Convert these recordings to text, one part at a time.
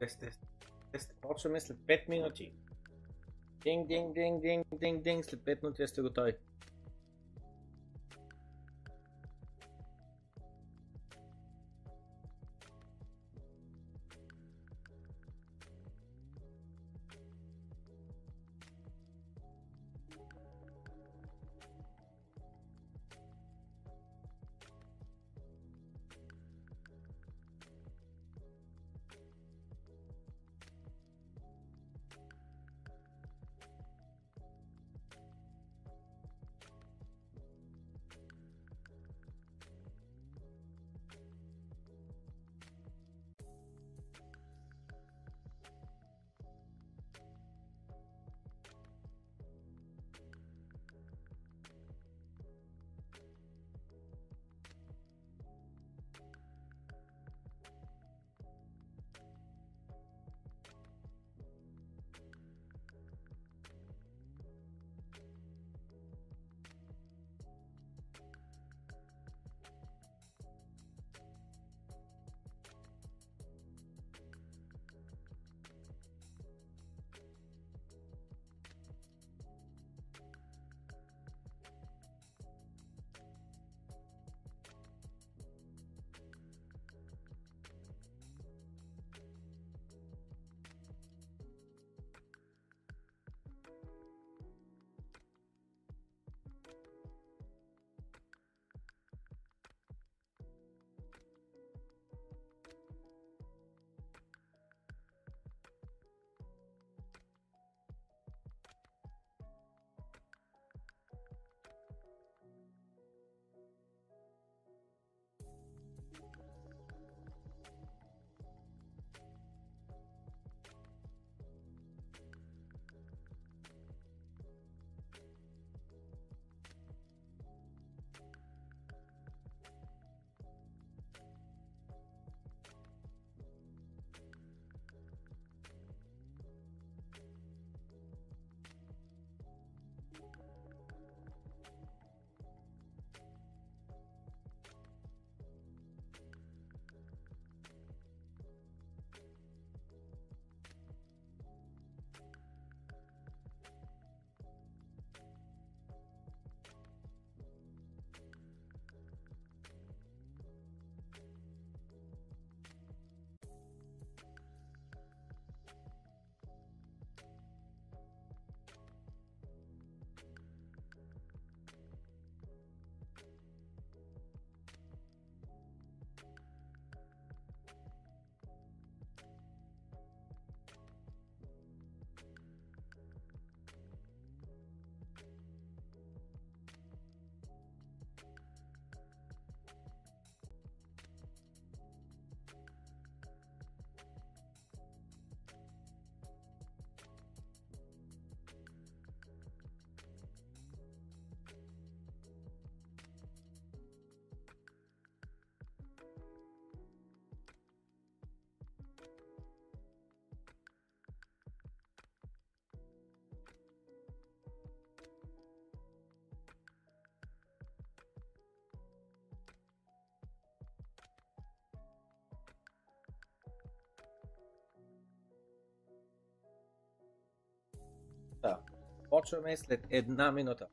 Тест, тест. Тест. Почваме след 5 минути. Динг, динг, динг, динг, динг, динг. След 5 минути сте готови. Почваме след една минута.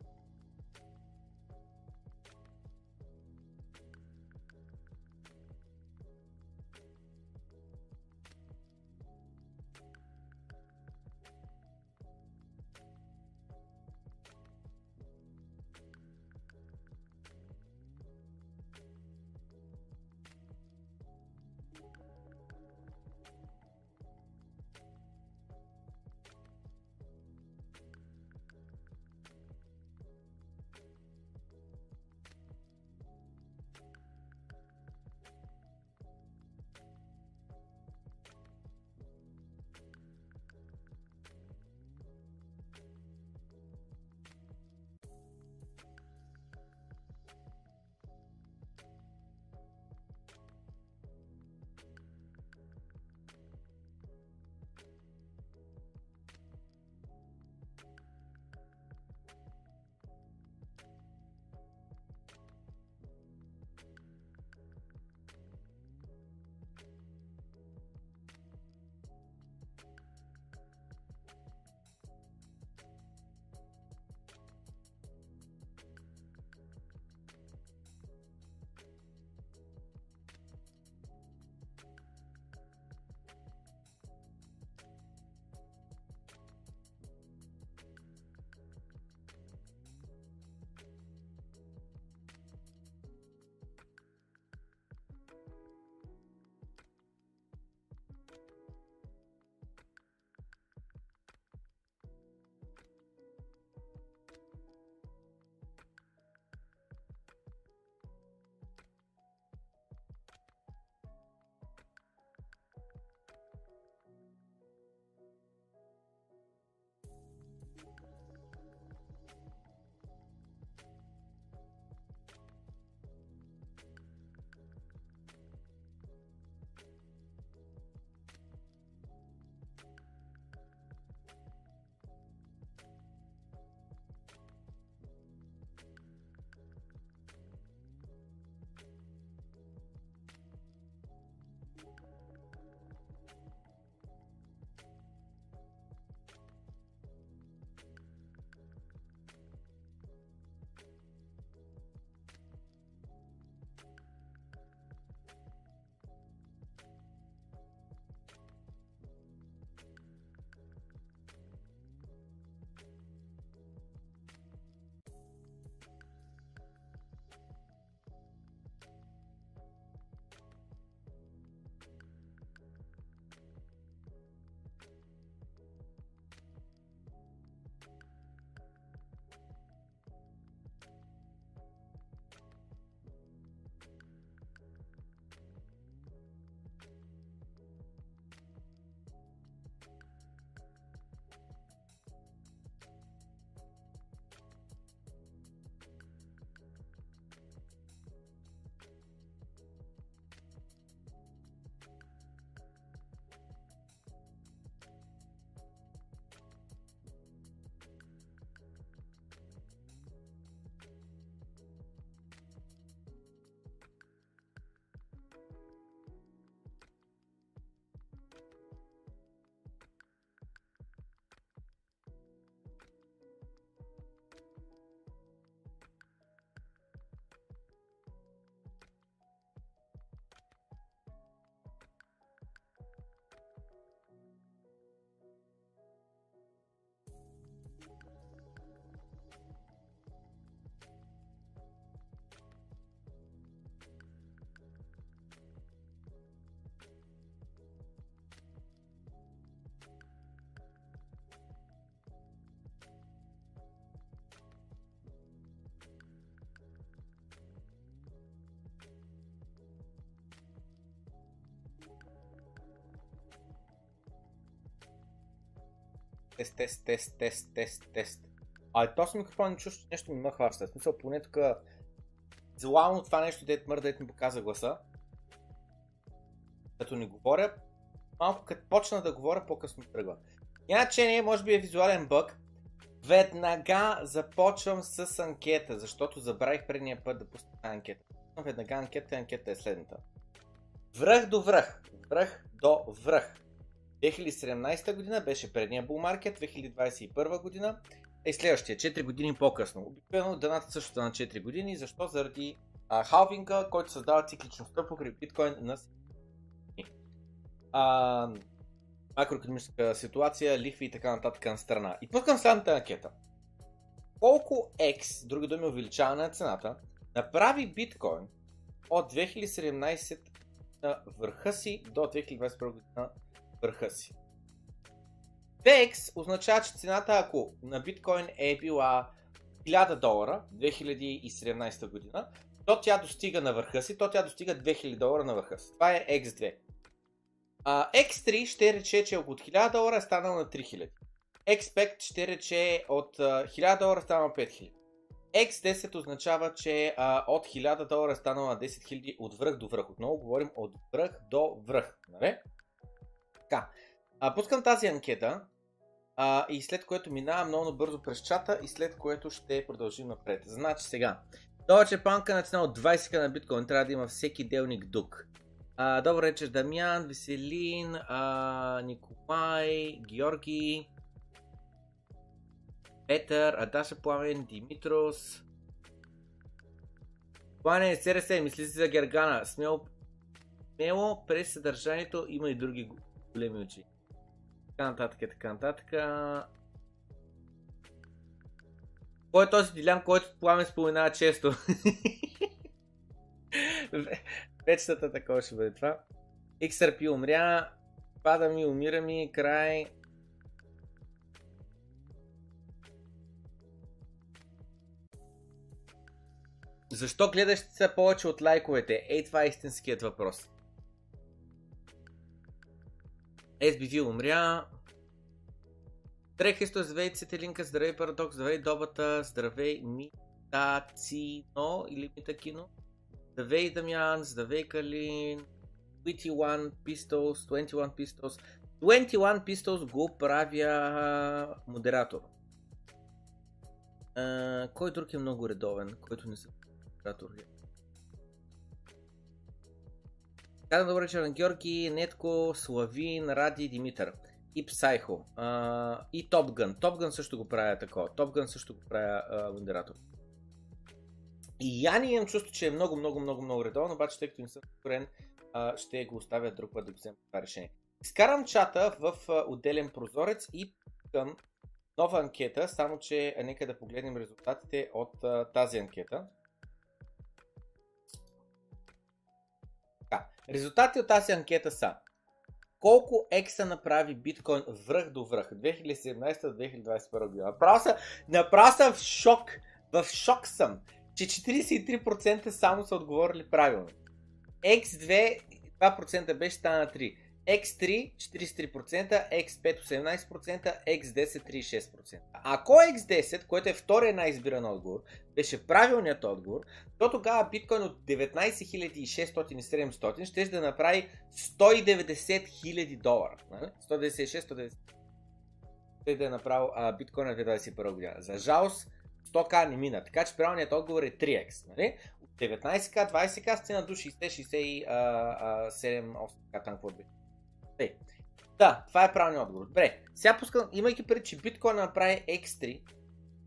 Тест, тест, тест, тест, тест, тест. А този микрофон не чувствам, че нещо ми ме хваща. В смисъл, поне тук злално това нещо, дет мърда, дет ми показа гласа. Като не говоря, малко като почна да говоря, по-късно тръгва. Иначе не, може би е визуален бък. Веднага започвам с анкета, защото забравих предния път да пусна анкета. Веднага анкета, анкета е следната. Връх до връх, връх до връх. 2017 година беше предния булмаркет, 2021 година е следващия, 4 години по-късно. Обикновено дъната също на 4 години. Защо? Заради а, халвинга, който създава цикличността покрай биткоин на а, макроекономическа ситуация, лихви и така нататък на страна. И пускам следната анкета. Колко X, други думи увеличаване на цената, направи биткоин от 2017 на върха си до 2021 година върха си? VX означава, че цената ако на биткоин е била 1000 долара 2017 година, то тя достига на върха си, то тя достига 2000 долара на върха си. Това е X2. А, X3 ще рече, че от 1000 долара е станал на 3000. Expect ще рече от 1000 долара е станал на 5000. X10 означава, че а, от 1000 долара е станал на 10 000 от връх до връх. Отново говорим от връх до връх. Нали? Така. А, пускам тази анкета а, и след което минавам много бързо през чата и след което ще продължим напред. Значи сега, че панка на цена от 20к на биткоин трябва да има всеки делник дук. А, добър вечер Дамян, Веселин, а, Николай, Георги, Петър, Адаша Пламен, Димитрос. Плане, СРС, мисли си за Гергана. Смело, смело през съдържанието има и други големи очи. Така нататък, така нататък. Кой е този Дилян, който Пламен споменава често? Вечетата такова ще бъде това. XRP умря, пада ми, умира ми, край. Защо гледаш се повече от лайковете? Ей, това е истинският въпрос. SBV умря. Здравей Христо, здравей Цетелинка, здравей Парадокс, здравей Добата, здравей Митацино или Митакино. Здравей Дамян, здравей Калин, 21 Pistols, 21 Pistols. 21 Pistols го правя модератор. А, кой друг е много редовен, който не съм модератор? Казвам добър вечер на Георги, Нетко, Славин, Ради, Димитър и Псайхо. А, и Топгън. Топгън също го правя такова. Топгън също го правя модератор. И Яни имам чувство, че е много, много, много, много редовно, обаче тъй като не съм сигурен, ще го оставя друг път да взема това решение. Изкарам чата в отделен прозорец и към нова анкета, само че нека да погледнем резултатите от тази анкета. Резултати от тази анкета са колко екса направи биткоин връх до връх 2017-2021 година. Направо съм, направо съм в шок. В шок съм че 43% само са отговорили правилно. X2 2% беше стана 3. X3 43%, X5 18%, X10 36%. Ако X10, което е втория най-избиран отговор, беше правилният отговор, то тогава биткоин от 19 600 ще да направи 190 000 долара. 196-190 Ще да е направил биткоин на 2021 година. За жалост, 100к не мина. Така че правилният отговор е 3x. Нали? От 19к, 20к стигна до 60-67-8к там какво е. Да, това е правилният отговор. Добре, сега пускам, имайки преди, че биткоин направи X3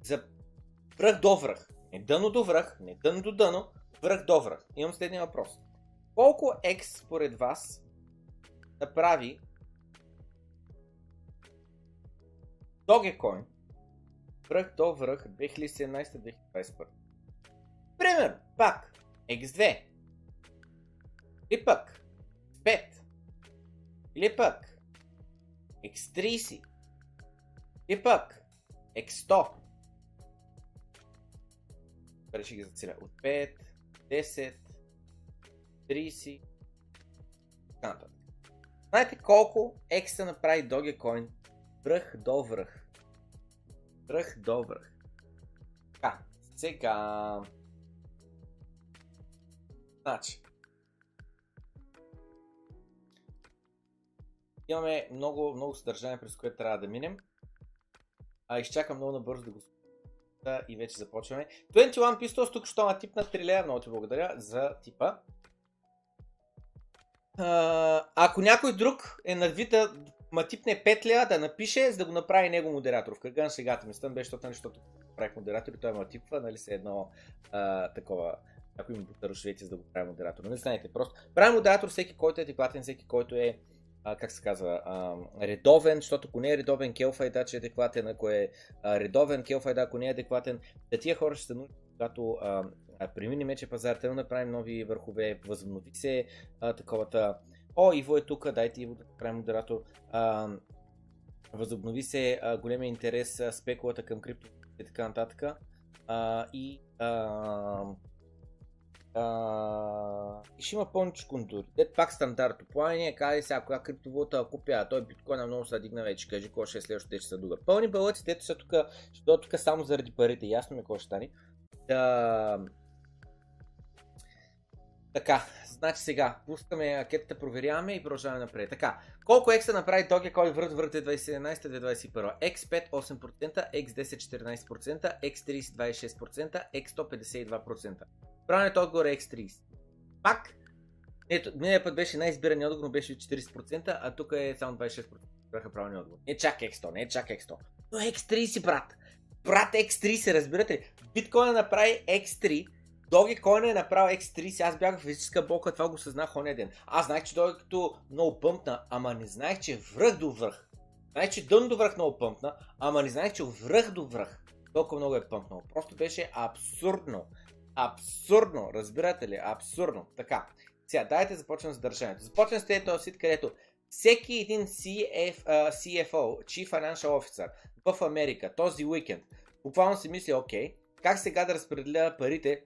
за връх до връх. Не дъно до връх, не дъно до дъно, връх до връх. Имам следния въпрос. Колко X според вас направи Dogecoin връх до връх 2017-2021. Пример, пак, X2. Или пък, 5. Или пък, X30. Или пък, X100. Добре, ще ги зацеля. От 5, 10, 30. Така Знаете колко X направи Dogecoin връх до връх. Връх до връх. Така, сега... Значи. Имаме много, много съдържание, през което трябва да минем. А изчакам много набързо да го да, и вече започваме. 21 Pistols, тук що на тип на 3 лея, много ти благодаря за типа. А, ако някой друг е надвита ма типне 5 лея да напише, за да го направи него модератор. В кръга на шегата ми стън беше, защото, нали, правих модератор и той ме типва, нали се едно а, такова ако има бутарошвете, за да го прави модератор. Не знаете, просто прави модератор всеки, който е адекватен, всеки, който е а, как се казва, а, редовен, защото ако не е редовен келфайда, че е адекватен, ако е а, редовен келфайда, ако не е адекватен, да тия хора ще се научат, когато а, а, премине мече пазар, да направим нови върхове, възобнови се а, таковата. О, Иво е тук, дайте Иво да направим модератор. А, възобнови се а, големия интерес, а, спекулата към крипто и така нататък. А, и а, И ще има пълничко контури. Те пак стандартно плаване, каже сега, коя криптовалута купя, а той биткоин много се дигна вече, кажи кой ще е следващото, ще са друга. Пълни балъци, те са тук, ще дойдат тук само заради парите, ясно ми какво ще стане. Да... Така, значи сега, пускаме акетата, проверяваме и продължаваме напред. Така, колко екса направи Dogecoin връх връх 2017-2021? X5 8%, X10 14%, X30 26%, X152%. Правилният отговор е X30. Пак, ето, миналия път беше най-избираният отговор, беше 40%, а тук е само 26% бяха правилни отговор. Не чак X100, не чак X100. Но X30, брат. Брат X30, разбирате ли? Биткоин направи X3, Dogecoin е направил X30, аз бях в физическа болка, това го съзнах оня ден. Аз знаех, че той като много пъмпна, ама не знаех, че връх до връх. Знаех, че дън до връх много пъмпна, ама не знаех, че връх до връх толкова много е пъмпнал. Просто беше абсурдно. Абсурдно, разбирате ли? Абсурдно. Така, сега дайте започнем с държането. Започнем с този сит, където всеки един CF, uh, CFO, Chief Financial Officer в Америка този уикенд буквално си мисли, окей, как сега да разпределя парите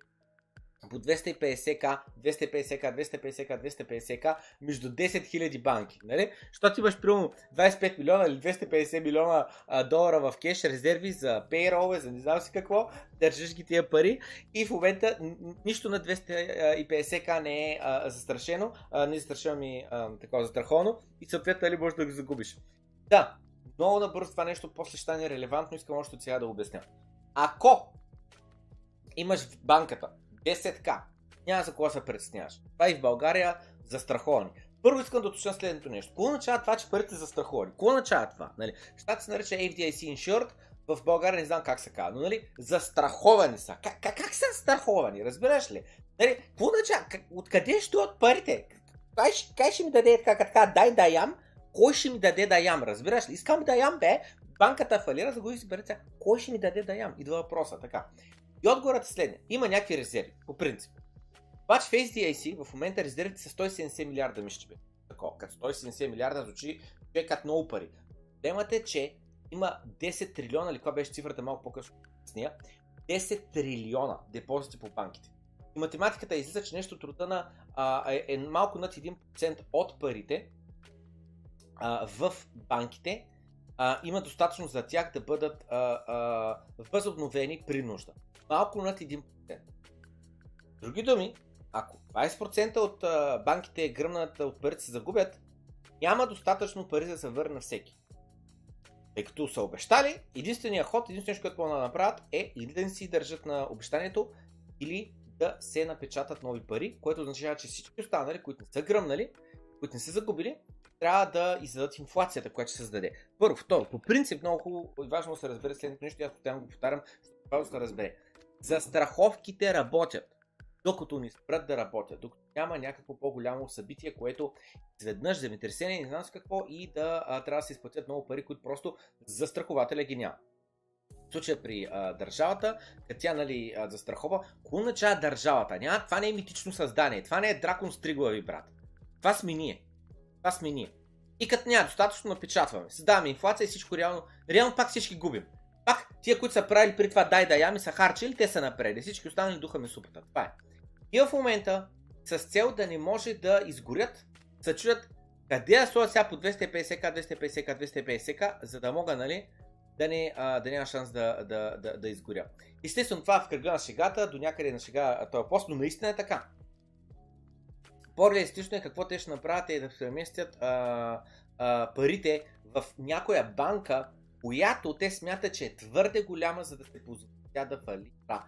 по 250к, 250к, 250к, 250к между 10 000 банки. Нали? Защото имаш примерно 25 милиона или 250 милиона а, долара в кеш резерви за пейролове, за не знам си какво, държиш ги тия пари и в момента нищо на 250к не е а, застрашено, а, не е застрашено ми такова застраховано и съответно нали, можеш да ги загубиш. Да, много набързо това нещо после ще стане релевантно, искам още от сега да обясня. Ако имаш банката 10к. Няма за кого се притесняваш. Това и в България застраховани. Първо искам да уточня следното нещо. Какво означава това, че парите са застраховани? Какво означава това? Нали? Щата се нарича FDIC Insured, в България не знам как се казва, но нали, застраховани са. Как, как, как са застраховани? Разбираш ли? Нали, какво означава? Откъде ще от парите? Кой ще, кой ще ми даде така, така, дай да ям? Кой ще ми даде да ям? Разбираш ли? Искам да ям, бе. Банката фалира, за го парите. Кой ще ми даде да ям? Идва въпроса. Така. И отговорът е следния. Има някакви резерви, по принцип. Обаче в SDIC в момента резервите са 170 милиарда, мисля, че Тако, като 170 милиарда звучи, че като много пари. Темът е, че има 10 трилиона, или каква беше цифрата малко по-късно с нея, 10 трилиона депозити по банките. И математиката излиза, че нещо труда на а, е, е малко над 1% от парите а, в банките а, има достатъчно за тях да бъдат а, а, възобновени при нужда малко над 1%. Други думи, ако 20% от а, банките гръмнат от парите се загубят, няма достатъчно пари да се върне на всеки. Тъй като са обещали, единственият ход, единственият, което могат да направят е или да не си държат на обещанието, или да се напечатат нови пари, което означава, че всички останали, които не са гръмнали, които не са загубили, трябва да издадат инфлацията, която ще се създаде. Първо, второ, по принцип много хубаво и важно да се разбере следното нещо, аз постоянно го повтарям, за да се разбере. Застраховките работят, докато ни спрат да работят, докато няма някакво по-голямо събитие, което изведнъж земетресение, не знам с какво и да а, трябва да се изплатят много пари, които просто застрахователя ги няма. В случая при а, държавата, като тя нали, а, застрахова, какво означава държавата? Няма, това не е митично създание, това не е дракон с три глави, брат. Това сме ние. Това сме ние. И като няма достатъчно напечатваме, създаваме инфлация и всичко реално, реално пак всички губим. Пак, тия, които са правили при това дай да ями, са харчили, те са напред. Всички останали духа ми супата. Това е. И в момента, с цел да не може да изгорят, се чудят къде да сложа сега по 250к, 250к, 250к, за да мога, нали, да, не, а, да няма шанс да, да, да, да изгоря. Естествено, това в кръга на шегата, до някъде на шега този пост, но наистина е така. По-реалистично е какво те ще направят е да преместят а, парите в някоя банка, която те смятат, че е твърде голяма, за да се позволи тя да фали. Да.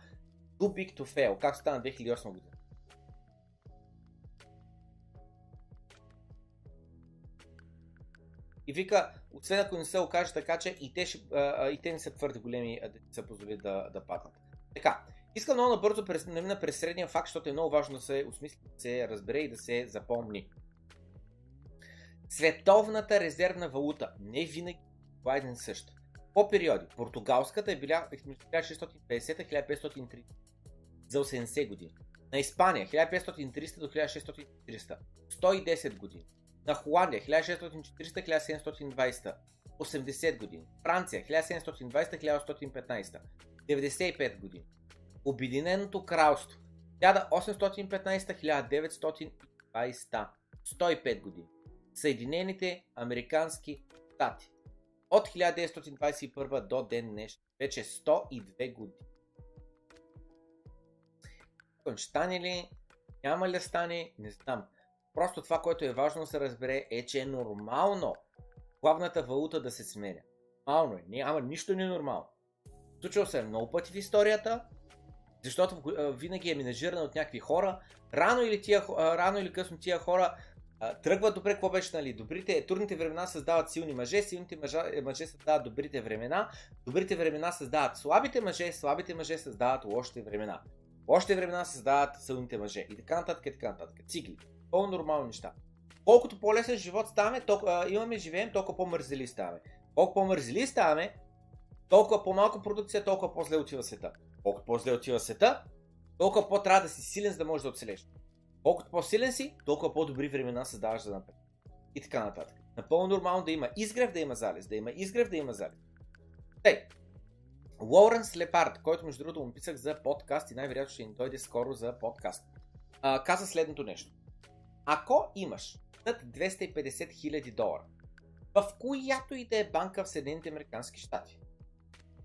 Too big to fail, както стана 2008 година. И вика, освен ако не се окаже така, че и те, ще, а, и те не са твърде големи да се позволи да, да паднат. Така, искам много набързо през, намина през средния факт, защото е много важно да се осмисли, да се разбере и да се запомни. Световната резервна валута не винаги това е един същ. По периоди, португалската е била 1650-1530 за 80 години. На Испания 1530 до 1640, 110 години. На Холандия 1640-1720, 80 години. Франция 1720-1815, 95 години. Обединеното кралство 1815-1920, 105 години. Съединените Американски щати от 1921 до ден днешен. Вече 102 години. Ще стане ли? Няма ли да стане? Не знам. Просто това, което е важно да се разбере е, че е нормално главната валута да се сменя. Нормално е. Няма нищо ненормално. Случва се много пъти в историята, защото винаги е менажирана от някакви хора. Рано или, тия, рано или късно тия хора тръгват добре, какво беше, нали? Добрите, трудните времена създават силни мъже, силните мъже, мъже създават добрите времена, добрите времена създават слабите мъже, слабите мъже създават лошите времена. Лошите времена създават силните мъже. И така нататък, и така нататък. Цигли. Пълно нормални неща. Колкото по-лесен живот ставаме, толкова, имаме, живеем, толкова по-мързели ставаме. Колко по-мързели ставаме, толкова по-малко продукция, толкова по-зле отива света. Колкото по-зле отива света, толкова по-трябва да си силен, за да можеш да оцелеш. Колкото по-силен си, толкова по-добри времена създаваш за напред. И така нататък. Напълно нормално да има изгрев, да има залез, да има изгрев, да има залез. Тей, Лоуренс Лепард, който между другото му писах за подкаст и най-вероятно ще ни дойде скоро за подкаст, а, каза следното нещо. Ако имаш над 250 000 долара в която и да е банка в Съединените Американски щати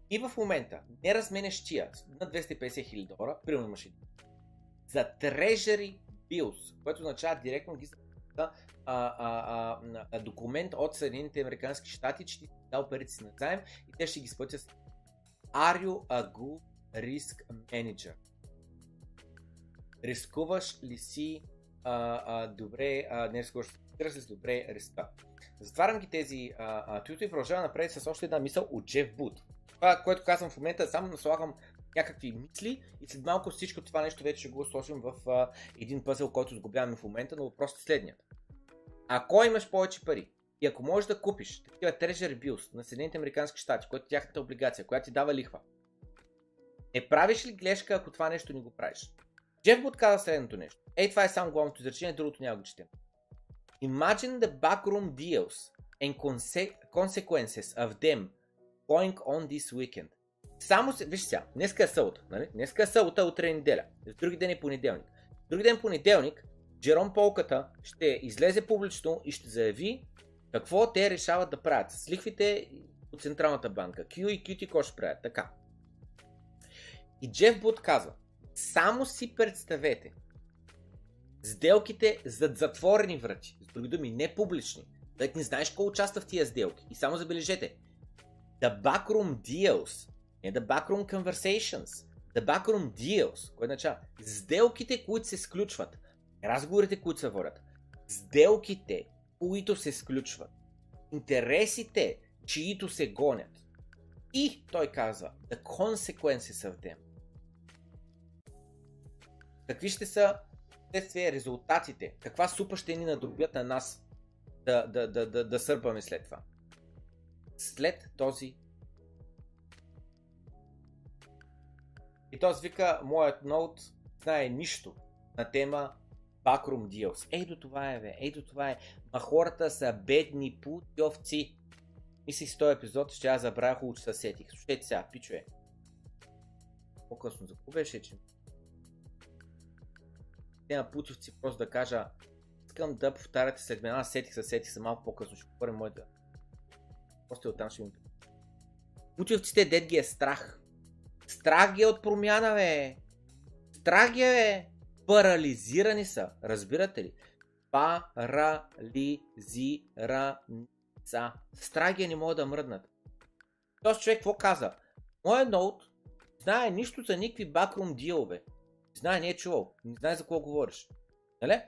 и в момента не разменеш тия на 250 000 долара, примерно имаш за Treasury Bills, което означава директно ги а, а, а, а, документ от Съединените Американски щати, че ти дал парите си на заем и те ще ги сплатят. Are you a good risk manager? Рискуваш ли си а, а, добре, а, не рискуваш, с добре риска? Затварям ги тези а, и продължавам напред с още една мисъл от Джеф Буд. Това, което казвам в момента, само наслагам някакви мисли и след малко всичко това нещо вече ще го сложим в а, един пъзел, който сгубяваме в момента, но въпросът е следният. Ако имаш повече пари и ако можеш да купиш такива Treasury Bills на Съединените Американски щати, което е тяхната облигация, която ти дава лихва, не правиш ли грешка, ако това нещо не го правиш? Джеф Бут каза следното нещо. Ей, това е само главното изречение, другото няма го четем. Imagine the backroom deals and consequences of them going on this weekend. Само се, виж сега, днеска е събота, нали? Днеска е събота, утре е неделя. Други ден е понеделник. Други ден понеделник, Джером Полката ще излезе публично и ще заяви какво те решават да правят с лихвите от Централната банка. Q и QT какво ще правят? Така. И Джеф Бут казва, само си представете сделките зад затворени врати, с други думи, не публични, да не знаеш кой участва в тия сделки. И само забележете, the backroom deals, не the backroom conversations, the backroom deals, което означава сделките, които се сключват, разговорите, които се водят, сделките, които се сключват, интересите, чието се гонят. И той казва, the consequences of them. Какви ще са следствие резултатите? Каква супа ще ни надробят на нас да, да, да, да, да сърпаме след това? След този И този вика, моят ноут знае нищо на тема Backroom Deals. Ей до това е, бе, ей до това е. Ма хората са бедни путьовци. Мислих с този епизод, ще аз забравя хубаво, че се сетих. Слушайте сега, пичове. По-късно, за беше, че те на путьовци просто да кажа искам да повтаряте след мен. Аз сетих се, сетих се малко по-късно. Ще говорим моята. После оттам ще ми... Путевците дед ги е страх. Страх ги е от промяна, бе. Страх ги е. Парализирани са. Разбирате ли? Парализирани са. Страх ги е, не могат да мръднат. Този човек какво каза? Моят ноут знае нищо за никакви бакрум дилове. Знае, не е чувал. Не знае за какво говориш. Нали?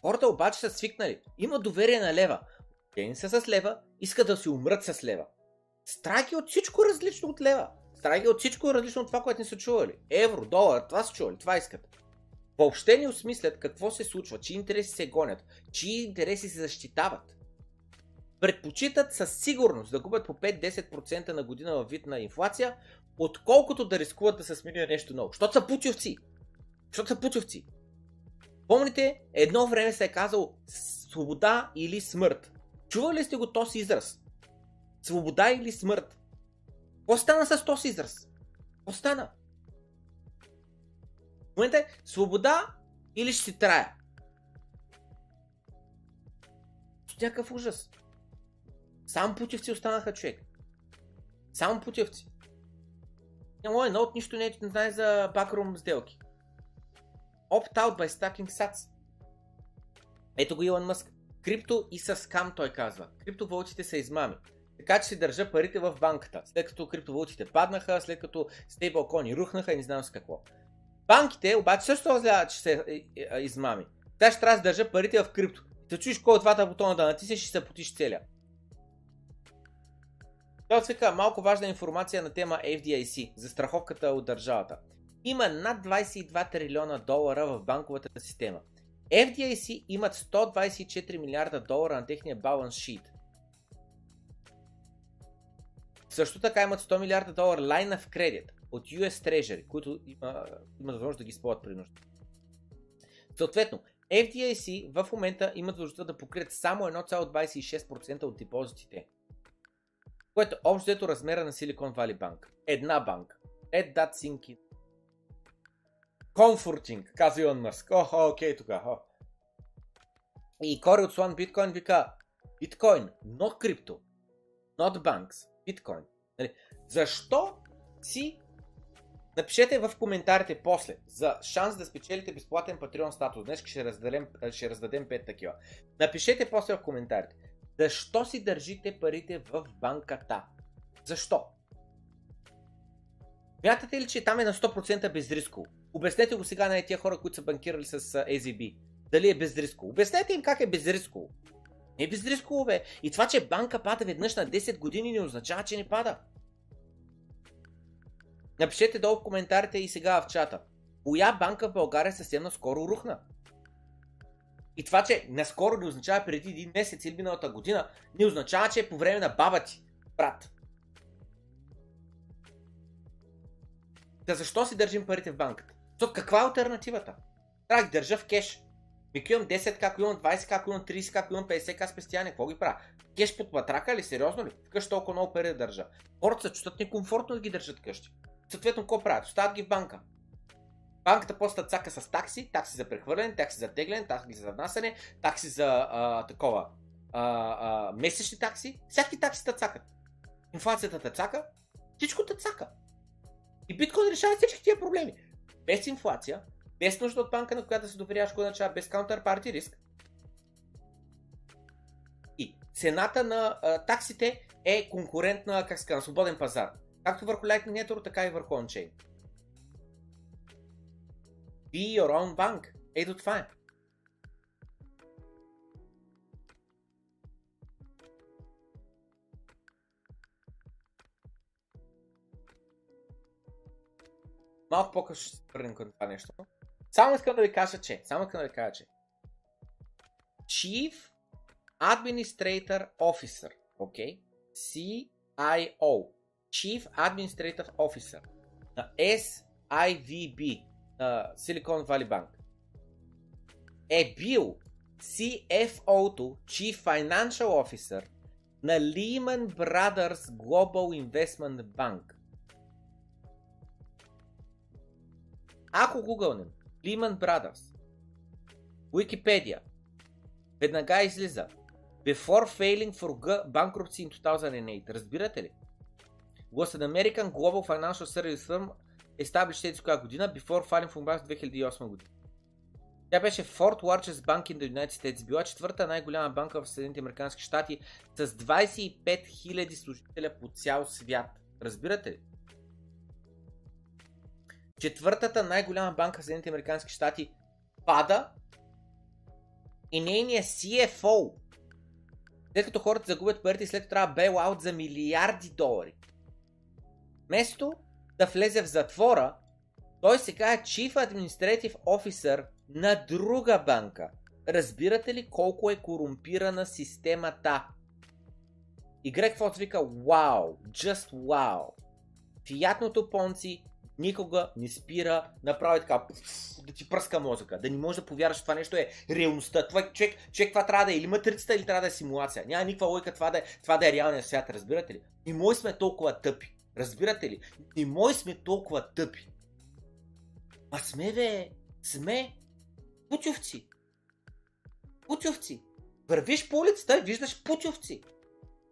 Хората обаче са свикнали. Има доверие на лева. Те са с лева, искат да си умрат с лева. Страх е от всичко различно от лева. Страх е от всичко различно от това, което не са чували. Евро, долар, това са чували, това искат. Въобще не осмислят какво се случва, чии интереси се гонят, чии интереси се защитават. Предпочитат със сигурност да губят по 5-10% на година във вид на инфлация, отколкото да рискуват да се смени нещо ново. Защото са путевци. Защото са путевци. Помните, едно време се е казал свобода или смърт. Чували ли сте го този израз? Свобода или смърт? Какво стана с този израз? Какво стана? В момента е свобода или ще си трая. С някакъв ужас. Само путевци останаха човек. Само путевци. Няма едно от нищо не знае за бакрум сделки. Opt-out by stacking sats. Ето го Илон Мъск. Крипто и с скам той казва. Криптовалутите са измами. Така че си държа парите в банката. След като криптовалутите паднаха, след като стейблкони рухнаха и не знам с какво. Банките обаче също разгледат, че са е, е, измами. Та ще трябва да държа парите в крипто. Да чуеш кой от двата бутона да натиснеш и се потиш целя. Той свика малко важна информация на тема FDIC, за страховката от държавата. Има над 22 трилиона долара в банковата система. FDIC имат 124 милиарда долара на техния баланс шит. Също така имат 100 милиарда долара line of credit от US Treasury, които има, имат възможност да ги използват при нужда. Съответно, FDIC в момента имат възможността да покрият само 1,26% от депозитите. Което общо ето размера на Silicon Valley Bank. Една банка. Ed that thinking. Comforting, казва Илон Мърск. Охо, окей тогава. И Кори от Swan Bitcoin вика, Bitcoin, not crypto, not banks, Bitcoin. Нали? Защо си Напишете в коментарите после за шанс да спечелите безплатен Patreon статус. Днес ще раздадем, ще раздадем 5 такива. Напишете после в коментарите. Защо си държите парите в банката? Защо? Мятате ли, че там е на 100% безрисково? Обяснете го сега на тия хора, които са банкирали с AZB. Дали е безрисково? Обяснете им как е безрисково. Не е безрисково, бе. И това, че банка пада веднъж на 10 години не означава, че не пада. Напишете долу в коментарите и сега в чата. Коя банка в България съвсем наскоро рухна? И това, че наскоро не означава преди един месец или миналата година, не означава, че е по време на баба ти, брат. Да защо си държим парите в банката? То каква е альтернативата? Трябва да държа в кеш. Ми имам 10, как имам 20, как имам 30, как имам 50, как спестяване, какво ги правя? Кеш под патрака ли? Сериозно ли? Вкъщи толкова много пари да държа. Хората се чувстват некомфортно да ги държат къщи. Съответно, какво правят? Остават ги в банка. Банката после цака с такси, такси за прехвърляне, такси за тегляне, такси за внасяне, такси за а, такова а, а, месечни такси. Всяки такси цакат. Инфлацията цака, всичко цака. И биткоин решава всички тия проблеми. Без инфлация, без нужда от банка, на която се доверяваш кой начава, без counterparty риск. И цената на а, таксите е конкурентна, как се казва, свободен пазар. Както върху Lightning Network, така и върху OnChain. Be your own bank. Ето това е. Малко по-късно ще се върнем към това нещо. Само искам да ви кажа, че, само искам да ви кажа, че Chief Administrator Officer, окей? Okay? CIO, Chief Administrative Officer на SIVB, на Silicon Valley Bank, е бил CFO-то, Chief Financial Officer на Lehman Brothers Global Investment Bank. Ако гугълнем Lehman Brothers, Wikipedia. Веднага излиза. Before failing for G bankruptcy in 2008. Разбирате ли? Was an American Global Financial Service Firm established коя година? Before filing for bankruptcy 2008 година. Тя беше Fort Largest Bank in the United States. Била четвърта най-голяма банка в Съединените Американски щати с 25 000 служителя по цял свят. Разбирате ли? Четвъртата най-голяма банка в Съединените Американски щати пада и нейният CFO, след като хората загубят парите, след това трябва бейлаут за милиарди долари. Вместо да влезе в затвора, той сега е Chief Administrative Officer на друга банка. Разбирате ли колко е корумпирана системата? И Грег Фос вика, вау, just wow. Фиятното понци никога не спира направи така, да ти пръска мозъка, да не можеш да повярваш, това нещо е реалността. Това, човек, човек това трябва да е или матрицата, или трябва да е симулация. Няма никаква логика това да е, това да е реалният свят, разбирате ли? И мои сме толкова тъпи. Разбирате ли? И мои сме толкова тъпи. А сме, бе, сме путевци. Путевци. Вървиш по улицата и виждаш путевци.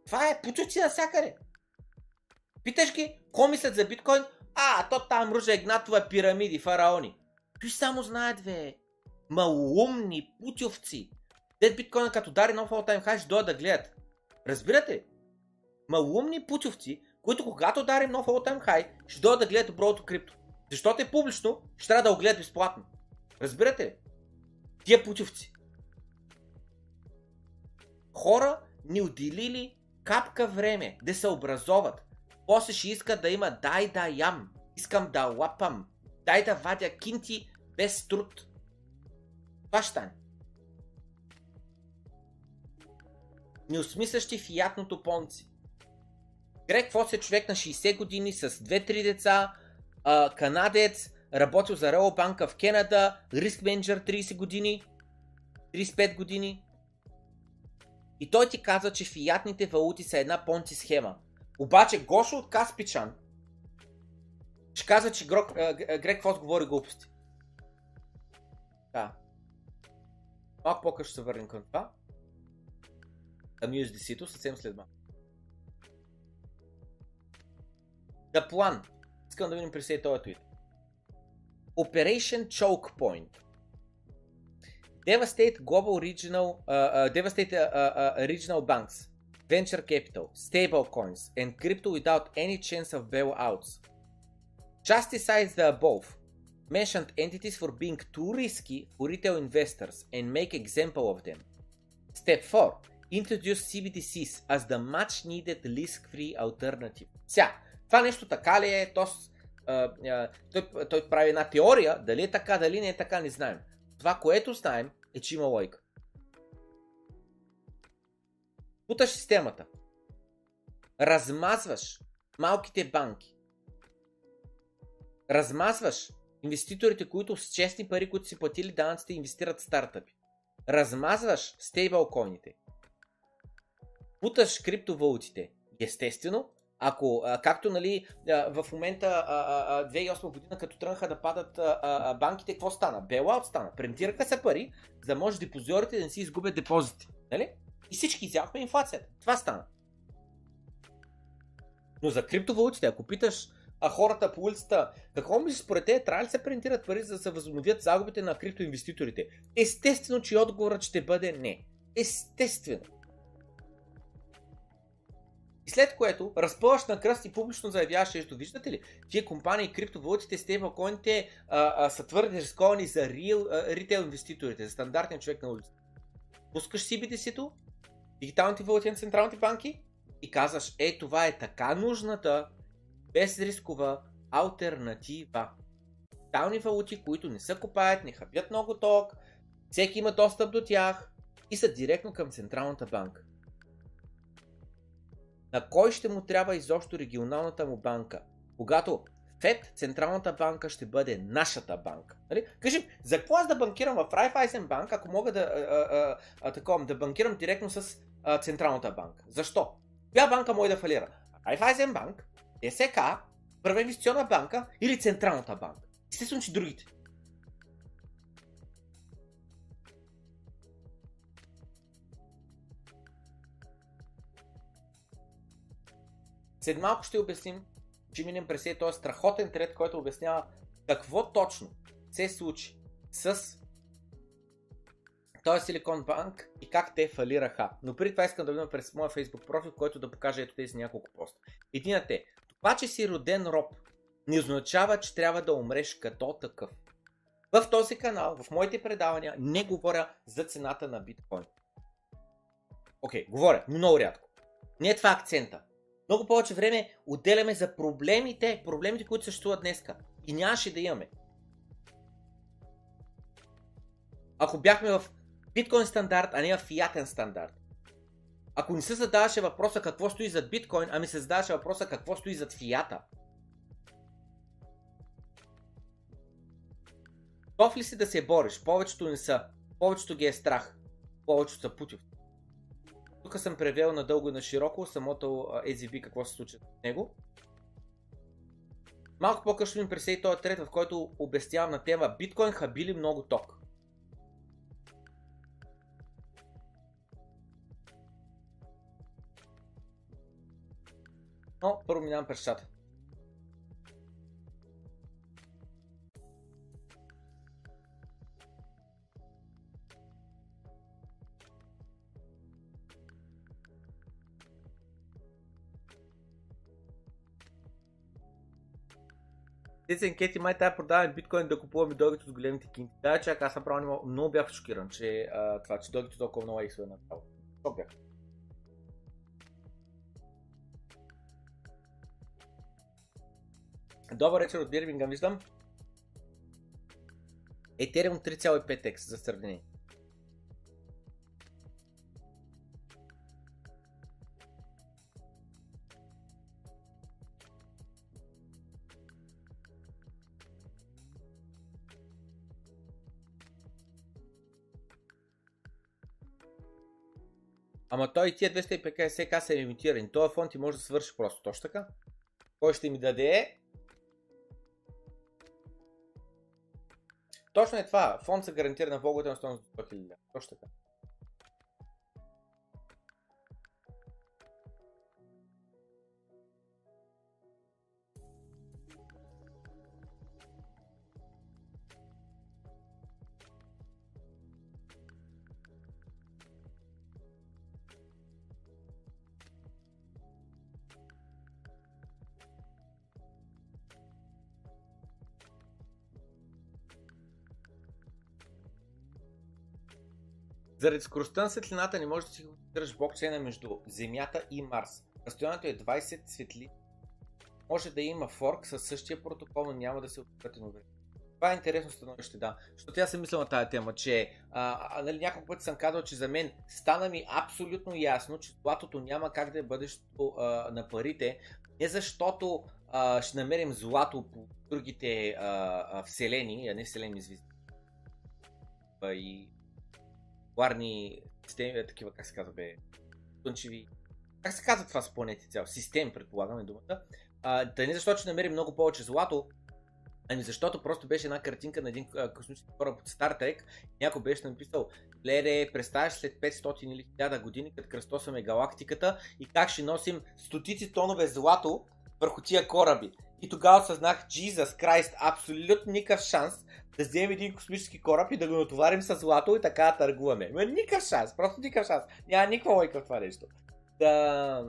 Това е путевци навсякъде. Питаш ги, ко мислят за биткоин? А, то там Ружа Игнатова пирамиди, фараони. Той само знаят, бе. Малумни путевци. Дед биткоина като дари нов all time high ще дойдат да гледат. Разбирате? Малумни путевци, които когато дарим нов all time high, ще дойдат да гледат доброто крипто. Защото е публично, ще трябва да го гледат безплатно. Разбирате? Тия путевци. Хора ни отделили капка време да се образоват. После ще искат да има дай да ям. Искам да лапам. Дай да вадя кинти без труд. Това ще стане. Неосмислящи фиятното понци. Грег Фос е човек на 60 години с 2-3 деца, а, канадец, работил за Рео банка в Кенада, риск менеджер 30 години, 35 години. И той ти каза, че фиатните валути са една понци схема. Обаче Гошо от Каспичан ще казва, че Грок, Грег Фос говори глупости. Да. Малко по-късно ще се върнем към това. Към USDC-то съвсем след малко. Да план. Искам да видим при този твит. Operation Choke Point. Devastate Global Regional, uh, uh, Devastate uh, uh, Regional Banks, Venture Capital, Stablecoins, and crypto without any chance of bailouts. Justicize the above mentioned entities for being too risky for retail investors and make example of them. Step 4. Introduce CBDCs as the much needed risk-free alternative. Сега, това нещо така ли е? Тоест, той, той прави една теория, дали е така, дали не е така, не знаем. Това, което знаем, е, че има лойка. Путаш системата. Размазваш малките банки. Размазваш инвеститорите, които с честни пари, които си платили данъците, инвестират в стартъпи. Размазваш стейблкоините. Путаш криптовалутите. Естествено, ако, както нали, в момента а, а, 2008 година, като тръгнаха да падат банките, какво стана? Белаут стана. Прентираха се пари, за да може депозиорите да не си изгубят депозити. Нали? И всички изяхме инфлацията. Това стана. Но за криптовалутите, ако питаш а хората по улицата, какво мислиш според те, трябва ли се принтират пари, за да се възобновят загубите на криптоинвеститорите? Естествено, че отговорът ще бъде не. Естествено. И след което разпъваш на кръст и публично заявяваш нещо. Виждате ли, тия компании, криптовалутите, стейблкоините са твърде рисковани за реал, ритейл инвеститорите, за стандартен човек на улицата. Пускаш CBDC-то, дигиталните валути на централните банки и казваш, е, това е така нужната, безрискова альтернатива. Дигитални валути, които не се копаят, не хапят много ток, всеки има достъп до тях и са директно към централната банка. На кой ще му трябва изобщо регионалната му банка? Когато ФЕД, Централната банка, ще бъде нашата банка. Нали? Кажи, за какво аз да банкирам в Raiffeisen банк, ако мога да, а, а, а, такова, да банкирам директно с Централната банка. Защо? Коя банка може да фалира? Райфайзен банк, ДСК, Първа инвестиционна банка или Централната банка? Естествено, че другите. След малко ще обясним, че минем през този е страхотен трет, който обяснява какво точно се случи с този Силикон Банк и как те фалираха. Но преди това искам да видим през моя Facebook профил, който да покажа ето тези няколко поста. Единът е, това, че си роден роб, не означава, че трябва да умреш като такъв. В този канал, в моите предавания, не говоря за цената на биткоин. Окей, okay, говоря, но много рядко. Не е това акцента. Много повече време отделяме за проблемите, проблемите, които съществуват днеска. И нямаше да имаме. Ако бяхме в биткоин стандарт, а не фиатен стандарт. Ако не се задаваше въпроса какво стои зад биткоин, ами се задаваше въпроса какво стои зад фията. Готов ли си да се бориш? Повечето не са. Повечето ги е страх. Повечето са путив. Тук съм превел надълго и на широко самото EZB какво се случи с него. Малко по-късно ми пресей този трет, в който обяснявам на тема биткоин хабили много ток. Но първо минавам през чата. Тези анкети май трябва да продаваме биткоин да купуваме дългите от големите кинти. Да, чак, аз направо много бях шокиран, че а, това, че дългите толкова много иксове направо. Шок бях. Добър вечер от Бирмингам, виждам. Ethereum 3.5x за сравнение. Ама той и тия 250к са емитирани. Този фонд ти може да свърши просто точно така. Кой ще ми даде? Точно е това. Фонд се гарантира на влоговете на стоеност 100 000. Точно така. Заради скоростта на светлината не можеш да си концентрираш блокчейна между Земята и Марс. Разстоянието е 20 светли. Може да има форк със същия протокол, но няма да се време. Това е интересно становище, да. Защото аз съм мисля на тази тема, че а, а, нали, няколко пъти съм казал, че за мен стана ми абсолютно ясно, че златото няма как да е бъдещето а, на парите, не защото а, ще намерим злато по другите а, а, вселени, а не вселени звезди. И полярни системи, такива, как се казва, бе, слънчеви, как се казва това с планети цял? Систем, предполагаме думата. А, да не защото ще намерим много повече злато, ами защото просто беше една картинка на един космически кораб от Star Trek. Някой беше написал, леде, представяш след 500 или 1000 години, като кръстосаме галактиката и как ще носим стотици тонове злато върху тия кораби. И тогава осъзнах, Jesus Christ, абсолютно никакъв шанс да вземем един космически кораб и да го натоварим с злато и така да търгуваме. Ма никакъв шанс, просто никакъв шанс. Няма никаква лойка в това нещо. Да,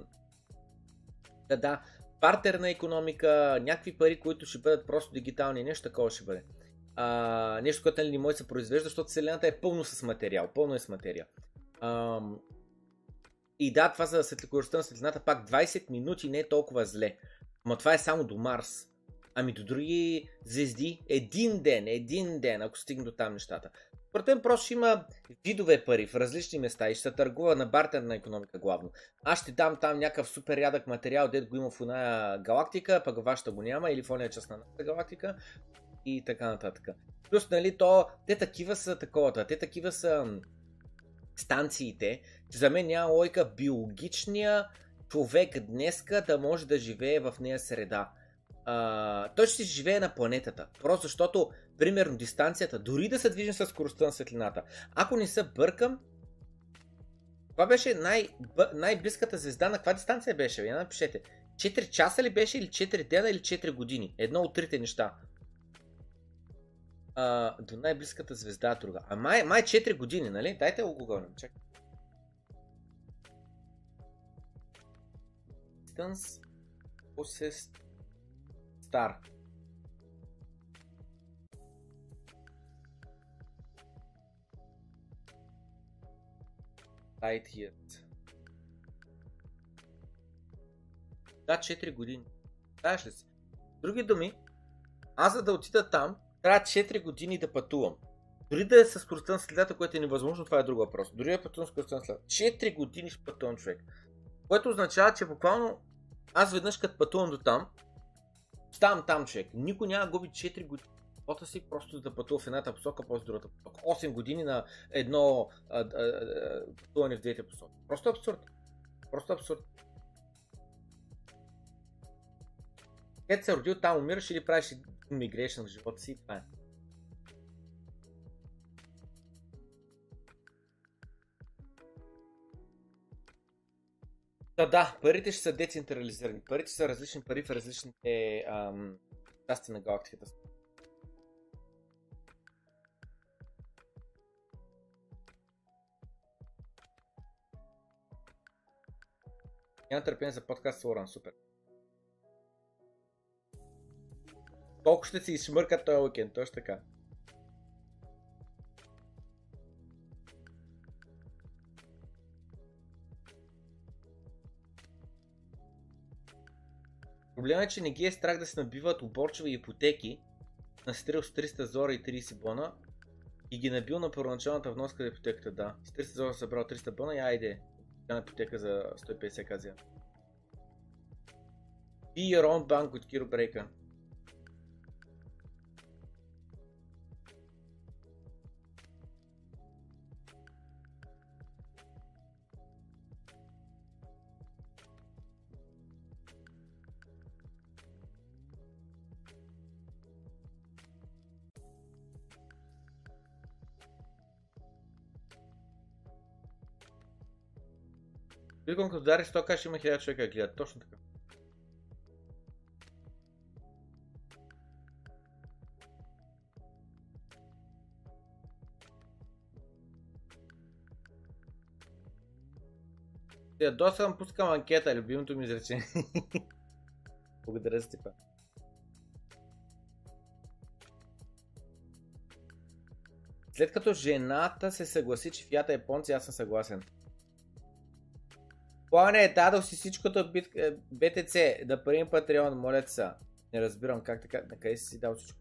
да, да. Партерна економика, някакви пари, които ще бъдат просто дигитални, нещо такова ще бъде. А, нещо, което нали, не може да се произвежда, защото Вселената е пълно с материал. Пълно е с материал. А, и да, това за светлокоростта на светлината пак 20 минути не е толкова зле. Но това е само до Марс. Ами до други звезди, един ден, един ден, ако стигне до там нещата. Според мен просто има видове пари в различни места и ще се търгува на бартерна економика главно. Аз ще дам там някакъв супер рядък материал, дед го има в една галактика, пък вашата го няма или в ония част на нашата галактика и така нататък. Плюс, нали, то, те такива са такова, те такива са станциите, че за мен няма лойка биологичния човек днеска да може да живее в нея среда той ще си живее на планетата. Просто защото, примерно, дистанцията, дори да се движим с скоростта на светлината, ако не се бъркам, това беше най- най-близката звезда на каква дистанция беше? Я напишете. 4 часа ли беше или 4 дена или 4 години? Едно от трите неща. А, до най-близката звезда друга. А май, май 4 години, нали? Дайте го гугълнем. Чакай. Distance closest Light years. Да, 4 години. Знаеш ли си? Други думи, аз за да отида там, трябва 4 години да пътувам. Дори да е с скоростта на следата, което е невъзможно, това е друг въпрос. Дори да е пътувам с скоростта на следата. 4 години ще пътувам човек. Което означава, че буквално аз веднъж като пътувам до там, ставам там човек. Никой няма губи 4 години живота си, просто да пътува в едната посока, после другата посока. 8 години на едно а, а, а, пътуване в двете посоки. Просто абсурд. Просто абсурд. Където се родил, там умираш или правиш мигрейшн в живота си, това е. Да, да, парите ще са децентрализирани. Парите са различни пари в различните ам, части на галактиката. Няма търпение за подкаст с Лоран, супер. Колко ще си изшмъркат този уикенд, точно така. Проблемът е, че не ги е страх да се набиват оборчеви ипотеки на стрел с 300 зора и 30 бона и ги набил на първоначалната вноска на ипотеката, да. С 300 зора събрал 300 бона и айде, на ипотека за 150 казия. Your own bank от Киро Брейка. Биткоин като удари 100 каш има 1000 човека гледат. Точно така. Доста съм пускам анкета, любимото ми изречение. Благодаря, Степа. След като жената се съгласи, че фията е понци, аз съм съгласен. Плане, дадох си всичкото от BTC, е, да парим Patreon, моля се. Не разбирам как така, на къде си дал всичко.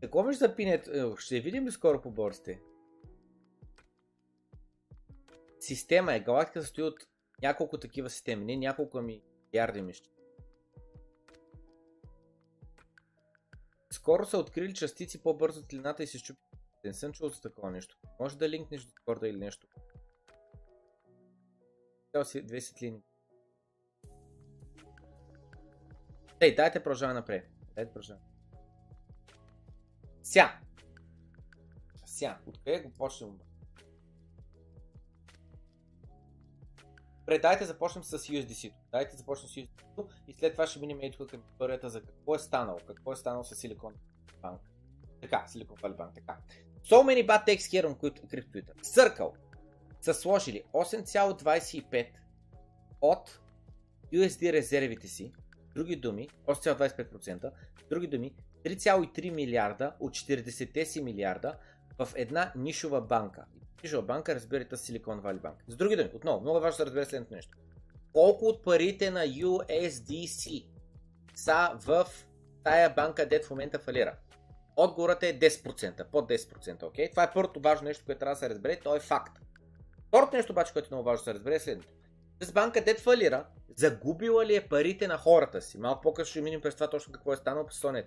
Какво ми ще запинят? Е, ще видим ли скоро по борсите? Система е. Галактика състои от няколко такива системи. Не няколко, ами ярди мишки. Скоро са открили частици по-бързо от и се щупи. Не съм чул за такова нещо. Може да линкнеш до Discord или нещо. Цял си две светлини. Ей, дайте продължаваме напред. Дайте продължаваме. Ся. Ся. Откъде го почнем? Добре, дайте започнем с USDC. Дайте започнем с USDC и след това ще минем и тук към историята за какво е станало. Какво е станало с Silicon Bank. Така, Silicon Valley Bank, така. So many bad takes here on CryptoTwitter. Circle са сложили 8,25 от USD резервите си, други думи, 8,25%, други думи, 3,3 милиарда от 40 си милиарда в една нишова банка. Нишова банка, разбирате Silicon Valley Bank. С други думи, отново, много важно да разбере следното нещо. Колко от парите на USDC са в тая банка, дет в момента фалира? Отговорът е 10%, под 10%, окей? Okay? Това е първото важно нещо, което трябва да се разбере, то е факт. Второто нещо обаче, което е много важно да се разбере е следното. С банка Дет фалира, загубила ли е парите на хората си? Малко по-късно ще минем през това точно какво е станало по Соня.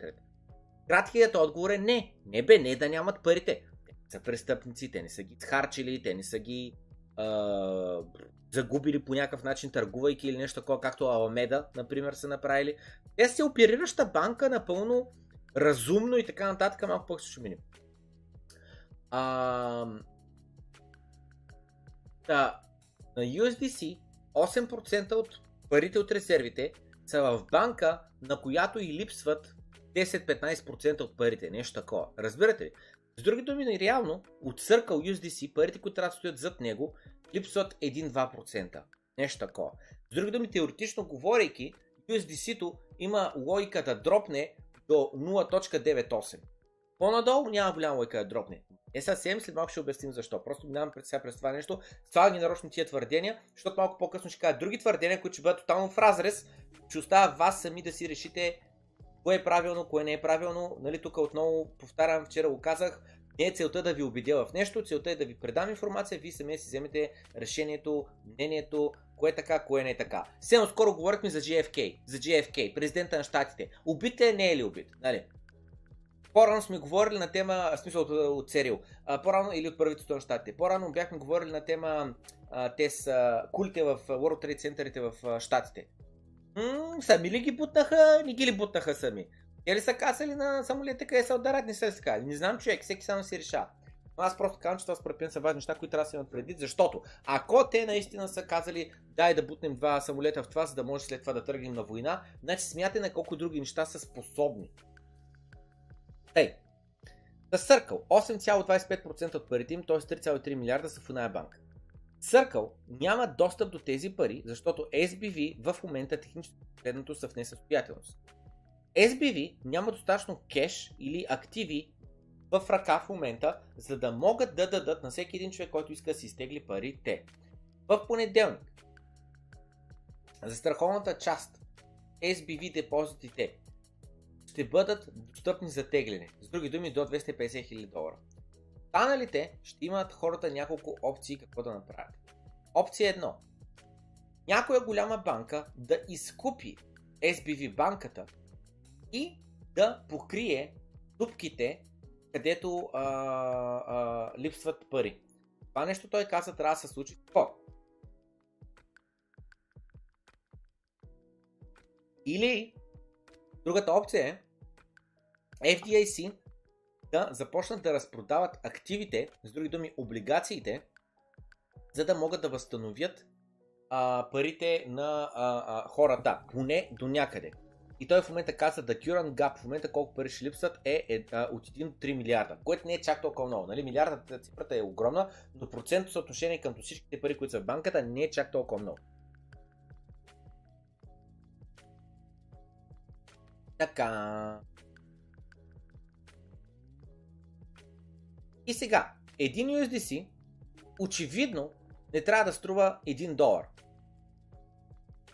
Краткият отговор е не. Не бе, не да нямат парите. Те са престъпници, те не са ги схарчили, те не са ги а, загубили по някакъв начин, търгувайки или нещо такова, както Аламеда, например, са направили. Те са оперираща банка напълно разумно и така нататък, малко пък ще минем. А, да, На USDC 8% от парите от резервите са в банка, на която и липсват 10-15% от парите. Нещо такова. Разбирате ли? С други думи, реално от Circle USDC парите, които трябва да стоят зад него, липсват 1-2%. Нещо такова. С други думи, теоретично говорейки, USDC-то има логика да дропне до 0.98. По-надолу няма голяма логика да дропне. Е, съвсем след малко ще обясним защо. Просто минавам пред сега през това нещо. Това ги нарочно тия твърдения, защото малко по-късно ще кажа други твърдения, които ще бъдат тотално в разрез. Ще оставя вас сами да си решите кое е правилно, кое не е правилно. Нали, тук отново повтарям, вчера го казах, не е целта да ви убедя в нещо, целта е да ви предам информация, вие сами си вземете решението, мнението, кое е така, кое не е така. Сега скоро говорихме за JFK, за JFK, президента на щатите. Убит е, не е ли убит? Нали? По-рано сме говорили на тема, в смисъл от, от Серил, по-рано или от правителството на щатите. По-рано бяхме говорили на тема а, те са кулите в World Trade Center в щатите. М- сами ли ги бутнаха, не ги ли бутнаха сами? Те ли са касали на самолета, къде са отдарят, не са сказали. Не знам човек, всеки само си решава. Но аз просто казвам, че това според мен са важни неща, които трябва да се имат предвид, защото ако те наистина са казали, дай да бутнем два самолета в това, за да може след това да тръгнем на война, значи смятай на колко други неща са способни. Ей, The Circle, 8,25% от парите им, т.е. 3,3 милиарда са в една банка. Circle няма достъп до тези пари, защото SBV в момента технически следното са в несъстоятелност. SBV няма достатъчно кеш или активи в ръка в момента, за да могат да дадат на всеки един човек, който иска да си изтегли парите. В понеделник, за страховната част, SBV депозитите ще бъдат достъпни за тегляне. С други думи, до 250 000 долара. Останалите ще имат хората няколко опции какво да направят. Опция 1. Някоя голяма банка да изкупи SBV банката и да покрие дупките, където а, а, липсват пари. Това нещо той каза трябва да се случи. Какво? Или другата опция е FDIC да започнат да разпродават активите, с други думи облигациите, за да могат да възстановят а, парите на а, а, хората, поне до някъде. И той в момента каза да Current Gap, в момента колко пари ще липсват е, е от 1 до 3 милиарда, което не е чак толкова много. Нали? Милиардата цифрата е огромна, но процентно съотношение към всичките пари, които са в банката не е чак толкова много. Така. И сега, един USDC очевидно не трябва да струва 1 долар.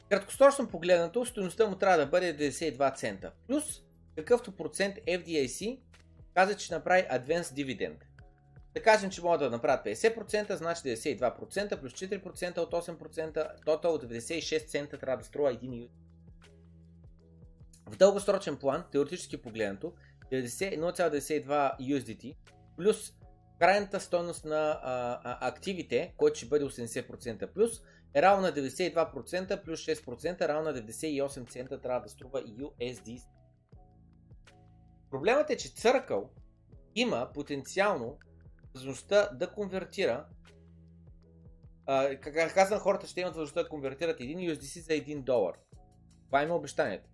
Краткосрочно погледнато, стоеността му трябва да бъде 92 цента. Плюс какъвто процент FDIC каза, че направи Advanced Dividend. Да кажем, че могат да направят 50%, значи 92%, плюс 4% от 8%, тотал от 96 цента трябва да струва 1 USDC. В дългосрочен план, теоретически погледнато, 0,92 USDT плюс крайната стойност на а, а, активите, който ще бъде 80% плюс, равно на 92% плюс 6% равно на 98 цента трябва да струва USD. Проблемът е, че Circle има потенциално възможността да конвертира как казвам, хората ще имат възможността да конвертират един USDC за 1 долар. Това има обещанието.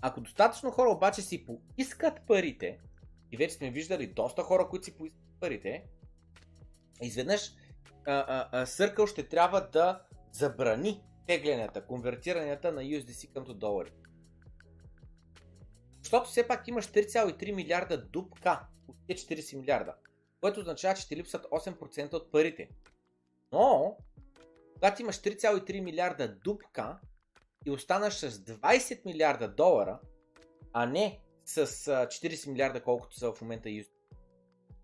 Ако достатъчно хора обаче си поискат парите, и вече сме виждали доста хора, които си поискат парите, изведнъж Circle ще трябва да забрани теглянията, конвертиранията на USDC към долари. Защото все пак имаш 3,3 милиарда дупка от 40 милиарда, което означава, че ти липсват 8% от парите. Но, когато имаш 3,3 милиарда дупка и останаш с 20 милиарда долара, а не с 40 милиарда, колкото са в момента USDC,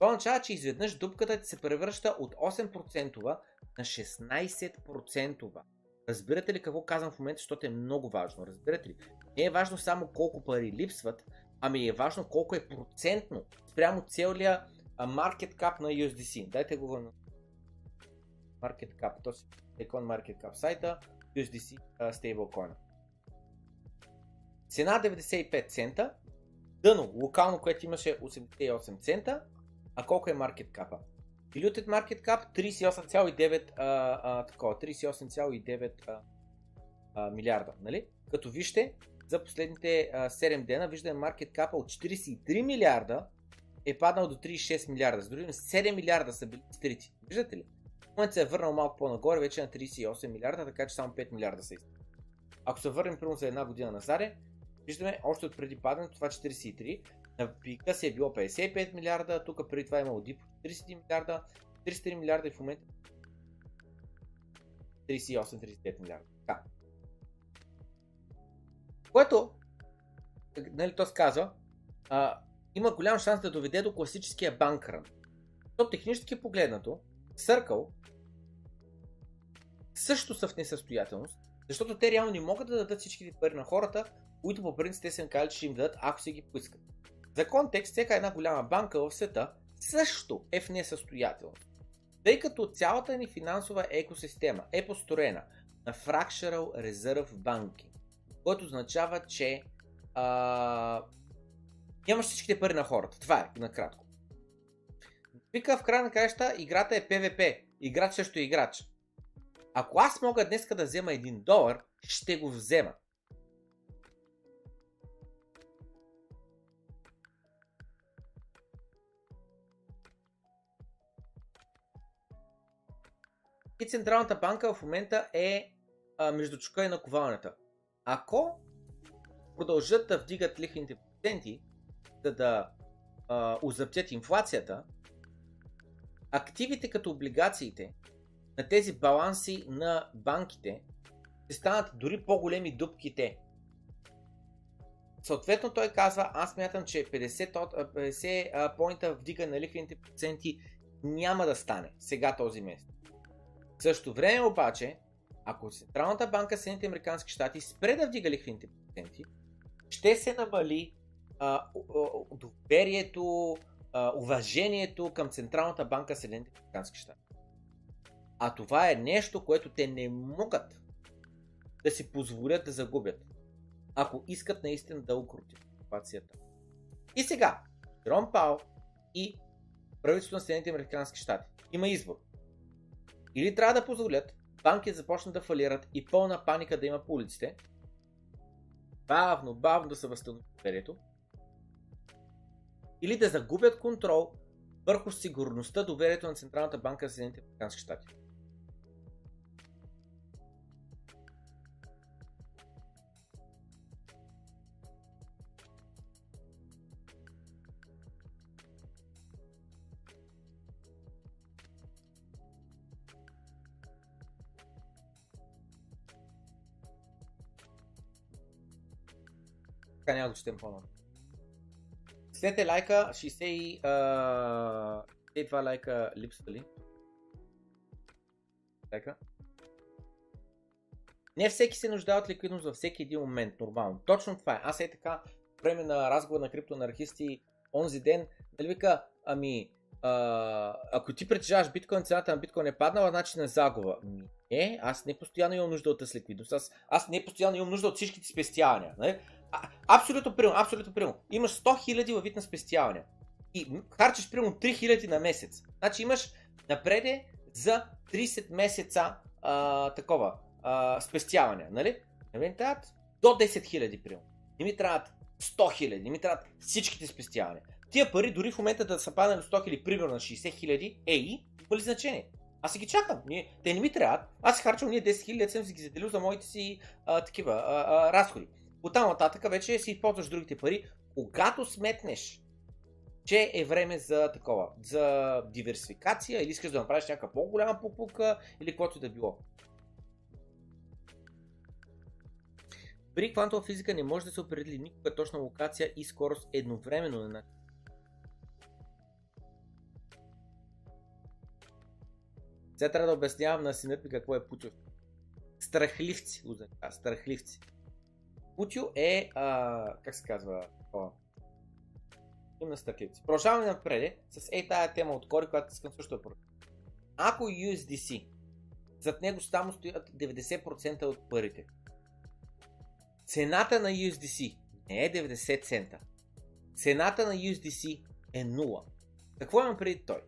това означава, че изведнъж дупката ти се превръща от 8% на 16%. Разбирате ли какво казвам в момента, защото е много важно? Разбирате ли? Не е важно само колко пари липсват, ами е важно колко е процентно спрямо целия market cap на USDC. Дайте го на market cap, си Econ Market Cap сайта, USDC stablecoin. Цена 95 цента, дъно, локално, което имаше 88 цента, а колко е маркет капа? Diluted Market Cap 38,9 а, а, такова, 38,9 а, а, милиарда, нали? Като вижте, за последните а, 7 дена виждаме Market Cap от 43 милиарда е паднал до 36 милиарда. С други 7 милиарда са били стрити. Виждате ли? В момента се е върнал малко по-нагоре, вече на 38 милиарда, така че само 5 милиарда са изтекли. Ако се върнем примерно за една година назад, виждаме още от преди падането това 43, на пика си е било 55 милиарда, тук преди това е имало дип 30 милиарда, 33 милиарда и в момента 38-39 милиарда. Така. Което, нали, то казва, а, има голям шанс да доведе до класическия банкрън. То технически погледнато, Circle също са в несъстоятелност, защото те реално не могат да дадат всичките пари на хората, които по принцип те са им казали, че ще им дадат, ако се ги поискат. За контекст, всяка една голяма банка в света също е в несъстоятелност. Тъй като цялата ни финансова екосистема е построена на Fractional Reserve Banking, което означава, че а, нямаш всичките пари на хората. Това е, накратко. Вика в края на краища, играта е PvP. Играч също е играч. Ако аз мога днес да взема 1 долар, ще го взема. И Централната банка в момента е а, между чука и наковалната. Ако продължат да вдигат лихвените проценти, за да а, узъптят инфлацията, активите като облигациите на тези баланси на банките ще станат дори по-големи дупките. Съответно той казва, аз мятам, че 50, 50 поинта вдига на лихвените проценти няма да стане сега този месец. В същото време обаче, ако Централната банка Съединените Американски щати спре да вдига лихвените проценти, ще се намали а, доверието, а, уважението към Централната банка Съединените Американски щати. А това е нещо, което те не могат да си позволят да загубят, ако искат наистина да укрутят ситуацията. И сега, Джером Пал и правителството на Съединените Американски щати има избор. Или трябва да позволят банки започнат да фалират и пълна паника да има по улиците, бавно, бавно да се възстанови доверието, или да загубят контрол върху сигурността, доверието на Централната банка на Съединените Американски щати. Така няма да четем по След лайка, 60 62 лайка липсва ли? Лайка. Не всеки се нуждае от ликвидност във всеки един момент, нормално. Точно това е. Аз е така, време на разговор на криптоанархисти, онзи ден, дали вика, ами, а, ако ти притежаваш биткоин, цената на биткоин е паднала, значи не загуба. Не, аз не постоянно имам нужда от тази ликвидност. Аз, аз не постоянно имам нужда от всичките спестявания. Не? Абсолютно примерно, абсолютно примерно. Имаш 100 000 във вид на спестявания. И харчиш примерно 3000 на месец. Значи имаш напреде за 30 месеца а, такова а, спестяване, нали? Не ми трябват до 10 000 примерно. Не ми трябват 100 000, не ми трябват всичките спестявания. Тия пари дори в момента да са паднали до 100 000, примерно на 60 000, ей, има ли значение? Аз си ги чакам. Ние, те не ми трябват. Аз си харчвам ние 10 000, съм си ги заделил за моите си а, такива а, а, разходи. Оттам нататък вече си ползваш другите пари, когато сметнеш, че е време за такова, за диверсификация или искаш да направиш някаква по-голяма покупка или каквото да било. При квантова физика не може да се определи никога точна локация и скорост едновременно на Сега трябва да обяснявам на синът ми какво е Путио. Страхливци, страхливци. Путио е, а, как се казва, о, на страхливци. Продължаваме напред с ей тая тема от Кори, която искам също да Ако USDC, зад него само стоят 90% от парите. Цената на USDC не е 90 цента. Цената на USDC е 0. Какво има преди той?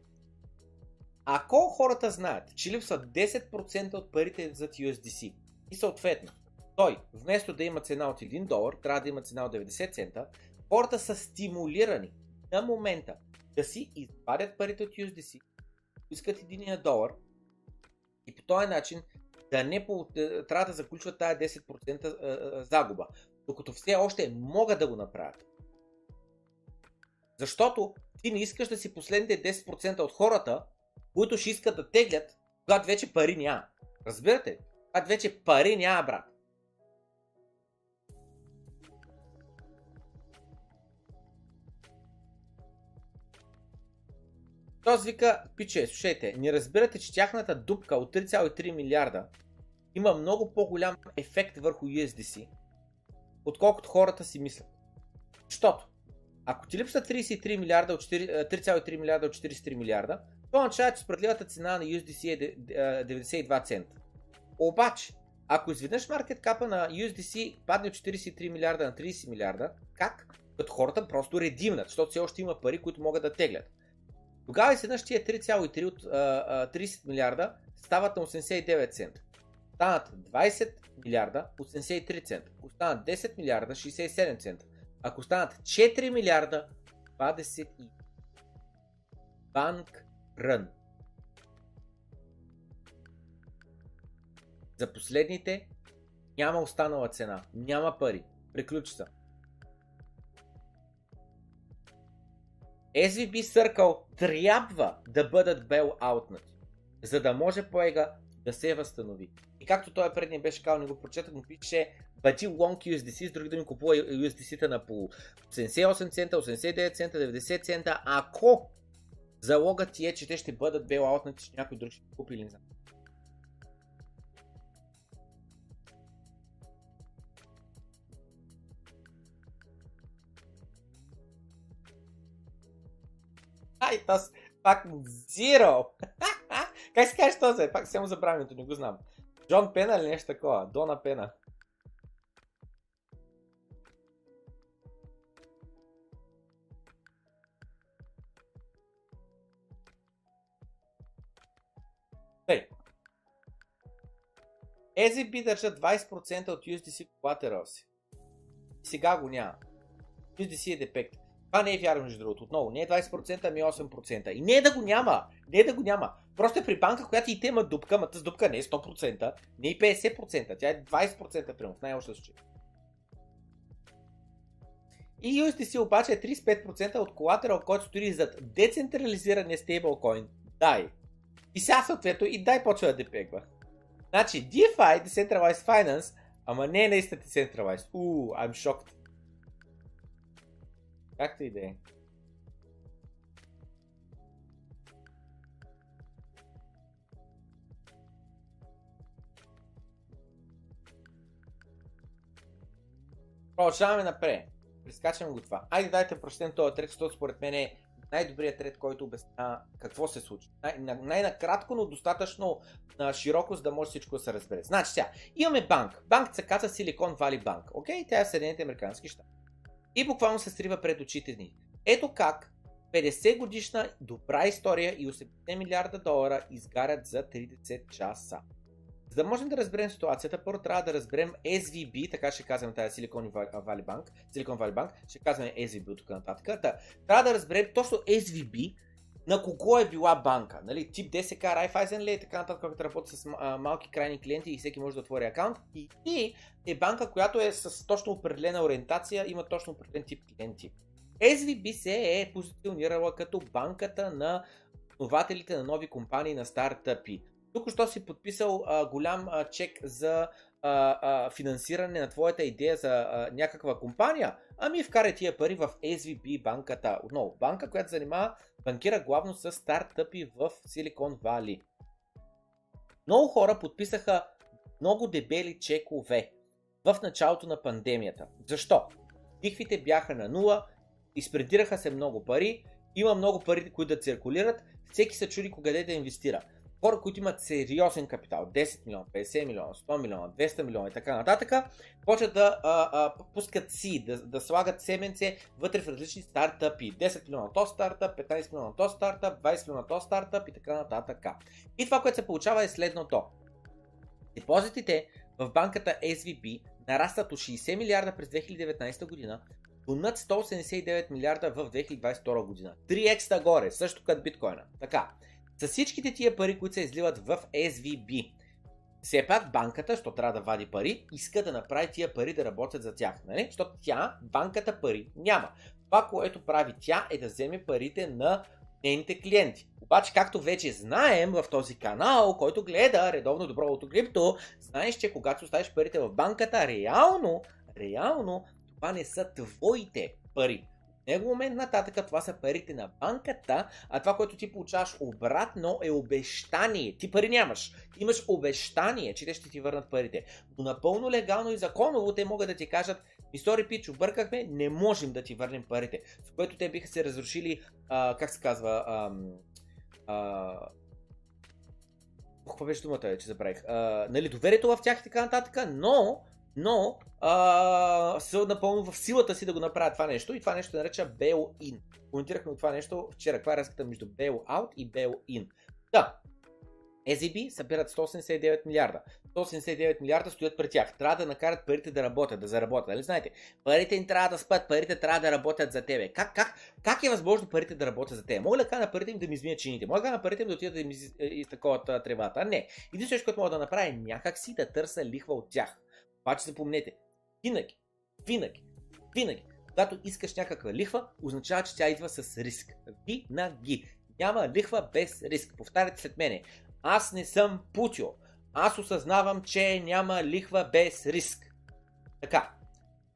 Ако хората знаят, че липсват 10% от парите за USDC и съответно той, вместо да има цена от 1 долар, трябва да има цена от 90 цента, хората са стимулирани на момента да си извадят парите от USDC, искат 1 долар и по този начин да не по, трябва да заключват тази 10% загуба, докато все още могат да го направят. Защото ти не искаш да си последните 10% от хората, които ще искат да теглят, когато вече пари няма. Разбирате? Когато вече пари няма, брат. Този вика, пиче, слушайте, не разбирате, че тяхната дупка от 3,3 милиарда има много по-голям ефект върху USDC, отколкото хората си мислят. Защото, ако ти липсва 33 милиарда от 3,3 милиарда от 43 милиарда, това означава, че справедливата цена на USDC е 92 цента. Обаче, ако изведнъж маркет капа на USDC падне от 43 милиарда на 30 милиарда, как? Като хората просто редимнат, защото все още има пари, които могат да теглят. Тогава изведнъж тия 3,3 от а, 30 милиарда стават на 89 цента. Станат 20 милиарда 83 цента. Останат 10 милиарда 67 цента. Ако станат 4 милиарда 20 и банк рън. За последните няма останала цена, няма пари. Приключи се. SVB Circle трябва да бъдат бел аутнати, за да може поега да се възстанови. И както той предния беше казал, не го прочетах, но пише Бати Long USDC, с други да ми купува USDC-та на по 78 цента, 89 цента, 90 цента, ако залогът ти е, че те ще бъдат бел аутнати, че някой друг ще купи или не знам. Ай, таз, пак зиро. как се кажеш този? Пак само забравянето, не го знам. Джон Пена или нещо такова? Дона Пена. Тъй. SVB държа 20% от USDC collateral си. Сега го няма. USDC е депект. Това не е вярно, между другото. Отново, не е 20%, ами 8%. И не е да го няма. Не е да го няма. Просто е при банка, която и те има дупка, ама тази дупка не е 100%, не е 50%, тя е 20% примерно в най-лошия случай. И USDC обаче е 35% от колатерал, който стои зад децентрализирания стейблкоин. Дай. И сега съответно и дай почва да депегва. Значи DeFi, Decentralized Finance, ама не е наистина Decentralized. Уу, I'm shocked. Както и да е. Продължаваме напред. Прескачаме го това. Айде дайте прочетем този трет, защото според мен е най-добрият трет, който обясня какво се. Най- най-накратко, но достатъчно а, широко, за да може всичко да се разбере. Значи сега, имаме банк. Банк се казва Silicon Valley Bank. Окей, тя е в Съединените Американски щати и буквално се срива пред очите ни. Ето как 50 годишна добра история и 80 милиарда долара изгарят за 30 часа. За да можем да разберем ситуацията, първо трябва да разберем SVB, така ще казваме тази Silicon Valley Bank, Silicon Valley Bank, ще казваме SVB от тук нататък. Да, трябва да разберем точно SVB, на кого е била банка. Нали? Тип ДСК, Raiffeisen ли и така нататък, който работи с малки крайни клиенти и всеки може да отвори акаунт. И, и е банка, която е с точно определена ориентация, има точно определен тип клиенти. SVB се е позиционирала като банката на основателите на нови компании на стартъпи. Тук що си подписал а, голям а, чек за а, а, финансиране на твоята идея за а, някаква компания, ами вкарай тия пари в SVB банката. Отново, банка, която занимава, банкира главно с стартъпи в Силикон Вали. Много хора подписаха много дебели чекове в началото на пандемията. Защо? Лихвите бяха на нула, изпредираха се много пари, има много пари, които да циркулират, всеки се чуди кога да инвестира. Хора, които имат сериозен капитал, 10 милиона, 50 милиона, 100 милиона, 200 милиона и така нататък, почват да а, а, пускат си, да, да слагат семенце вътре в различни стартъпи. 10 милиона то стартъп, 15 милиона то стартъп, 20 милиона то стартъп и така нататък. И това, което се получава е следното. Депозитите в банката SVB нарастват от 60 милиарда през 2019 година до над 189 милиарда в 2022 година. 3x нагоре, също като биткоина. Така, с всичките тия пари, които се изливат в SVB, все пак банката, що трябва да вади пари, иска да направи тия пари да работят за тях. Нали? Защото тя, банката пари няма. Това, което прави тя е да вземе парите на нейните клиенти. Обаче, както вече знаем в този канал, който гледа редовно доброто крипто, знаеш, че когато оставиш парите в банката, реално, реално, това не са твоите пари него момент нататък това са парите на банката, а това, което ти получаваш обратно е обещание. Ти пари нямаш. Имаш обещание, че те ще ти върнат парите. Но напълно легално и законово те могат да ти кажат, ми стори пич, объркахме, не можем да ти върнем парите. С което те биха се разрушили, а, как се казва, а, а, какво беше думата, че забравих? А, нали, доверието в тях и така нататък, но но а, са напълно в силата си да го направят това нещо и това нещо се нареча bail-in. Коментирахме това нещо вчера, каква е разликата между bail-out и bail-in. Да, SEB събират 189 милиарда. 189 милиарда стоят пред тях. Трябва да накарат парите да работят, да заработят. Нали знаете? Парите им трябва да спят, парите трябва да работят за тебе. Как, как, как е възможно парите да работят за тебе? Мога ли да кажа на парите им да ми измият чините? Мога ли да на парите им да отидат да ми изтаковат тревата? Не. Единственото, което мога да направя е някакси да търся лихва от тях. Обаче запомнете, винаги, винаги, винаги, когато искаш някаква лихва, означава, че тя идва с риск. Винаги. Няма лихва без риск. Повтаряйте след мене. Аз не съм путио. Аз осъзнавам, че няма лихва без риск. Така.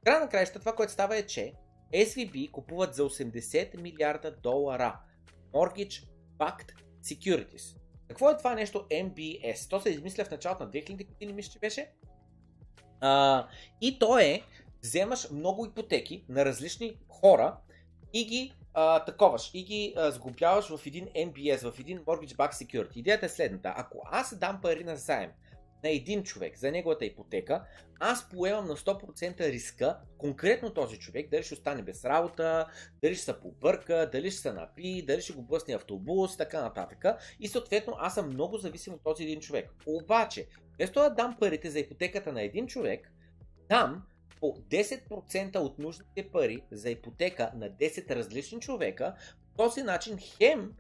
Край на краища това, което става е, че SVB купуват за 80 милиарда долара Mortgage Backed Securities. Какво е това нещо MBS? То се измисля в началото на 2000 години, мисля, че беше. А, и то е, вземаш много ипотеки на различни хора и ги а, таковаш и ги а, сглобяваш в един MBS, в един Mortgage Back Security. Идеята е следната. Ако аз дам пари на заем на един човек за неговата ипотека, аз поемам на 100% риска, конкретно този човек, дали ще остане без работа, дали ще се побърка, дали ще се напи, дали ще го блъсне автобус, така нататък. И съответно аз съм много зависим от този един човек. Обаче, Вместо да дам парите за ипотеката на един човек, дам по 10% от нужните пари за ипотека на 10 различни човека. По този начин хем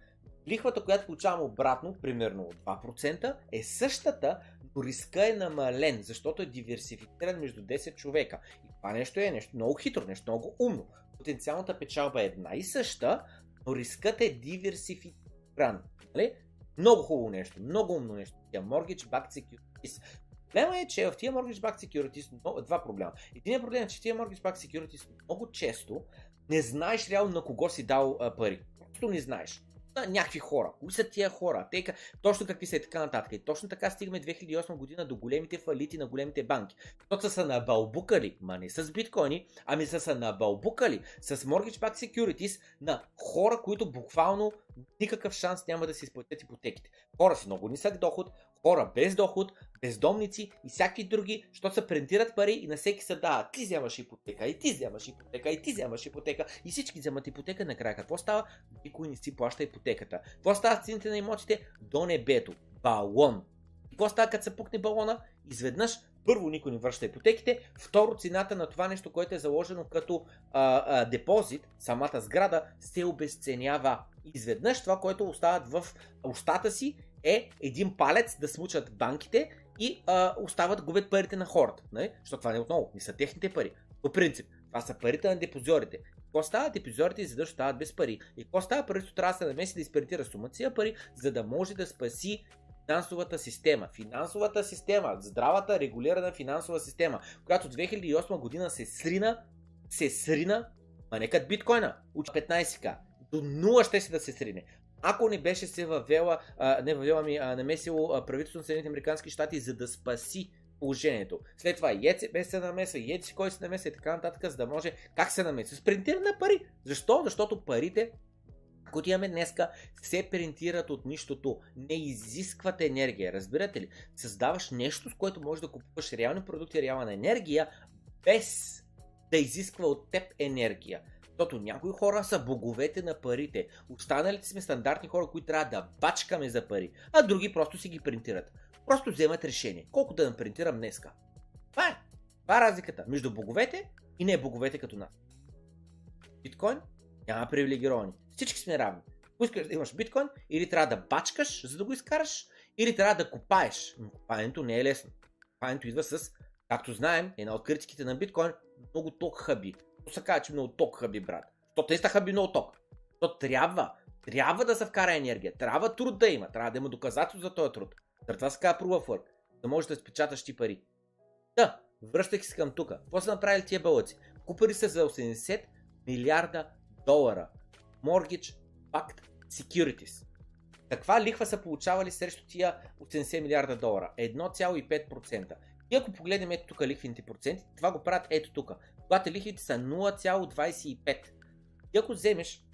лихвата, която получавам обратно, примерно от 2%, е същата, но риска е намален, защото е диверсифициран между 10 човека. И това нещо е нещо много хитро, нещо много умно. Потенциалната печалба е една и съща, но рискът е диверсифициран. Нали? Много хубаво нещо, много умно нещо. Mortgage Backed Securities. Проблема е, че в тия Mortgage Backed Securities много, два проблема. Единият проблем е, че тия Mortgage Backed Securities много често не знаеш реално на кого си дал а, пари. Просто не знаеш на някакви хора. Кои са тия хора? Те, точно какви са и така нататък. И точно така стигаме 2008 година до големите фалити на големите банки. Защото са набалбукали, ма не с биткоини, ами са са набалбукали с Mortgage Back Securities на хора, които буквално никакъв шанс няма да си изплатят ипотеките. Хора с много нисък доход, хора без доход, бездомници и всякакви други, защото се принтират пари и на всеки се дава. Ти вземаш ипотека, и ти вземаш ипотека, и ти вземаш ипотека, и всички вземат ипотека накрая. Какво става? Никой не си плаща ипотеката. Какво става с цените на имотите? До небето. Балон. Какво става като се пукне балона? Изведнъж първо никой не връща ипотеките, второ цената на това нещо, което е заложено като а, а, депозит, самата сграда, се обесценява. Изведнъж това, което остават в устата си е един палец да смучат банките и а, остават губят парите на хората. Нали? Защото това не е отново, не са техните пари. По принцип, това са парите на депозиорите. Какво става? Депозиорите изведнъж стават без пари. И какво става? Правителството трябва да се намеси да изпретира сумация пари, за да може да спаси финансовата система. Финансовата система, здравата регулирана финансова система, която 2008 година се срина, се срина, а не като биткоина, от 15к. До 0 ще се да се срине ако не беше се въвела, а, не въвела ми, а, намесило правителството на Съединените Американски щати, за да спаси положението. След това ЕЦБ се намеса, ЕЦ кой се намеса и така нататък, за да може как се намеса. С принтиране на пари. Защо? Защото парите които имаме днеска, се принтират от нищото. Не изискват енергия. Разбирате ли? Създаваш нещо, с което можеш да купуваш реални продукти, реална енергия, без да изисква от теб енергия. Защото някои хора са боговете на парите. Останалите сме стандартни хора, които трябва да бачкаме за пари, а други просто си ги принтират. Просто вземат решение. Колко да напринтирам днеска? Това е. Това е разликата между боговете и не боговете като нас. Биткоин няма привилегировани. Всички сме равни. Ако искаш да имаш биткоин, или трябва да бачкаш, за да го изкараш, или трябва да копаеш. Но копаенето не е лесно. Копаенето идва с, както знаем, една от критиките на биткоин, много ток хъби. Се казва, че много ток хъби, брат. То те са хъби много ток. То трябва, трябва да се вкара енергия, трябва труд да има, трябва да има доказателство за този труд. За това се казва Proof of Work, да можеш да спечаташ ти пари. Да, връщайки се към тук. Какво са направили тия бълъци? Купили се за 80 милиарда долара. Mortgage Backed Securities. Каква лихва са получавали срещу тия 80 милиарда долара? 1,5%. И ако погледнем ето тук лихвените проценти, това го правят ето тук. Когато лихвите са 0,25. И ако вземеш